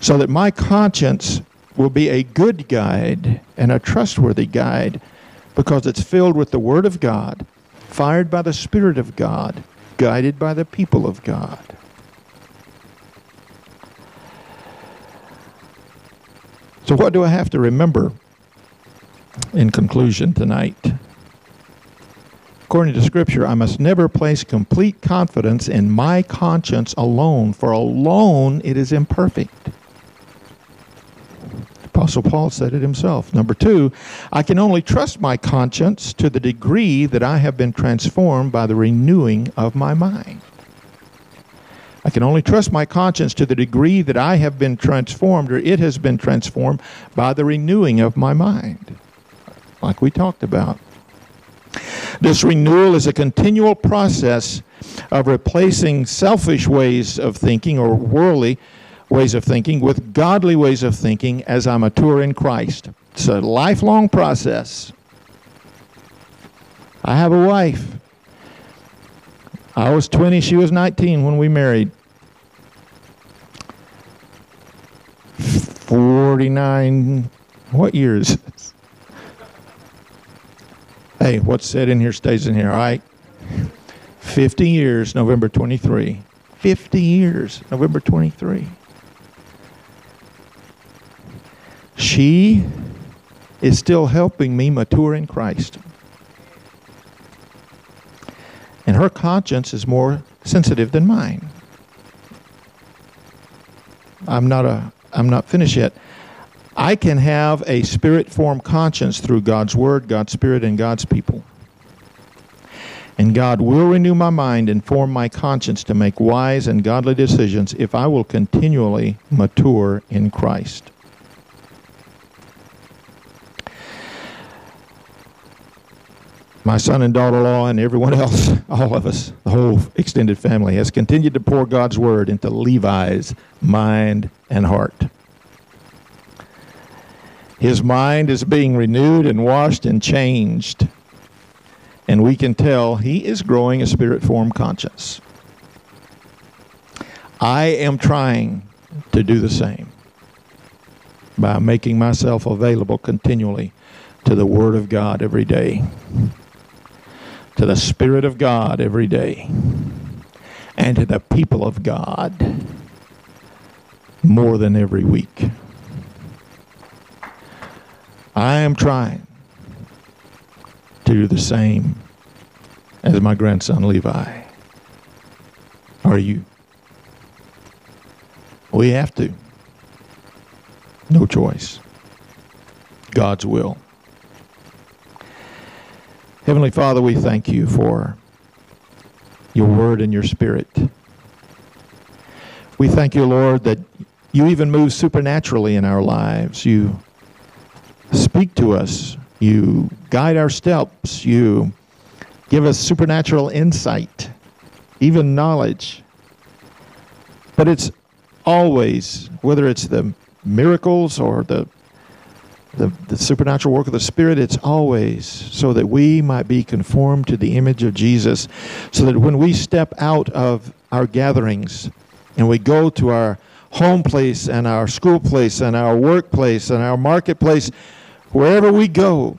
so that my conscience will be a good guide and a trustworthy guide because it's filled with the Word of God, fired by the Spirit of God, guided by the people of God. So, what do I have to remember in conclusion tonight? According to Scripture, I must never place complete confidence in my conscience alone, for alone it is imperfect. Apostle Paul said it himself. Number two, I can only trust my conscience to the degree that I have been transformed by the renewing of my mind. I can only trust my conscience to the degree that I have been transformed or it has been transformed by the renewing of my mind, like we talked about. This renewal is a continual process of replacing selfish ways of thinking or worldly ways of thinking with godly ways of thinking as I mature in Christ. It's a lifelong process. I have a wife. I was 20, she was 19 when we married. 49, what years? Hey, what's said in here stays in here, all right? 50 years, November 23. 50 years, November 23. She is still helping me mature in Christ. And her conscience is more sensitive than mine. I'm not a I'm not finished yet. I can have a spirit formed conscience through God's Word, God's Spirit, and God's people. And God will renew my mind and form my conscience to make wise and godly decisions if I will continually mature in Christ. My son and daughter in law, and everyone else, [LAUGHS] all of us, the whole extended family, has continued to pour God's Word into Levi's mind and heart. His mind is being renewed and washed and changed. And we can tell he is growing a spirit formed conscience. I am trying to do the same by making myself available continually to the Word of God every day, to the Spirit of God every day, and to the people of God more than every week. I am trying to do the same as my grandson Levi. Are you? We have to. No choice. God's will. Heavenly Father, we thank you for your word and your spirit. We thank you, Lord, that you even move supernaturally in our lives. You speak to us. You guide our steps. You give us supernatural insight, even knowledge. But it's always, whether it's the miracles or the, the, the supernatural work of the Spirit, it's always so that we might be conformed to the image of Jesus, so that when we step out of our gatherings and we go to our home place and our school place and our workplace and our marketplace, wherever we go,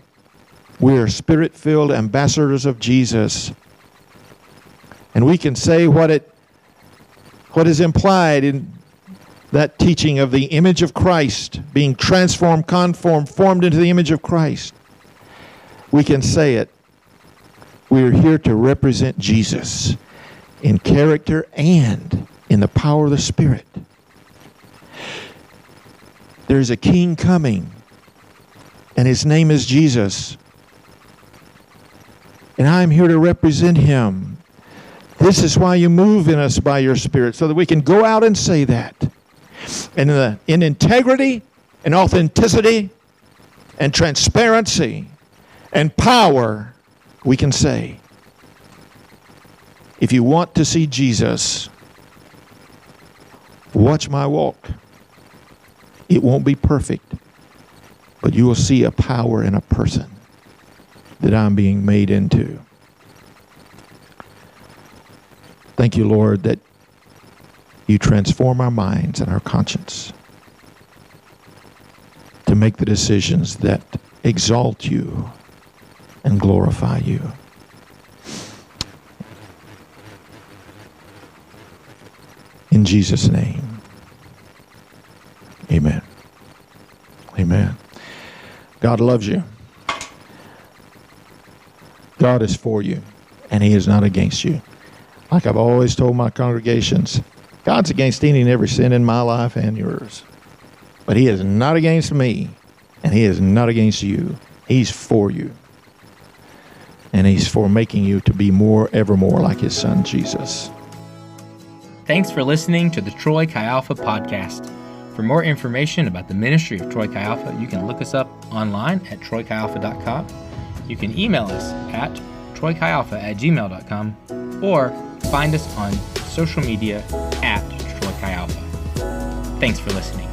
we are spirit filled ambassadors of Jesus. And we can say what it what is implied in that teaching of the image of Christ being transformed, conformed, formed into the image of Christ. We can say it. We are here to represent Jesus in character and in the power of the Spirit. There's a king coming, and his name is Jesus. And I'm here to represent him. This is why you move in us by your Spirit, so that we can go out and say that. And in, the, in integrity and authenticity and transparency and power, we can say, if you want to see Jesus, watch my walk. It won't be perfect, but you will see a power in a person that I'm being made into. Thank you, Lord, that you transform our minds and our conscience to make the decisions that exalt you and glorify you. In Jesus' name, amen. Amen. God loves you. God is for you, and He is not against you. Like I've always told my congregations, God's against any and every sin in my life and yours. But He is not against me, and He is not against you. He's for you. And He's for making you to be more, ever more like His Son, Jesus. Thanks for listening to the Troy Chi Alpha podcast. For more information about the ministry of Troy Chi Alpha, you can look us up online at troychialpha.com. You can email us at troychialpha at gmail.com or find us on social media at Chi Alpha. Thanks for listening.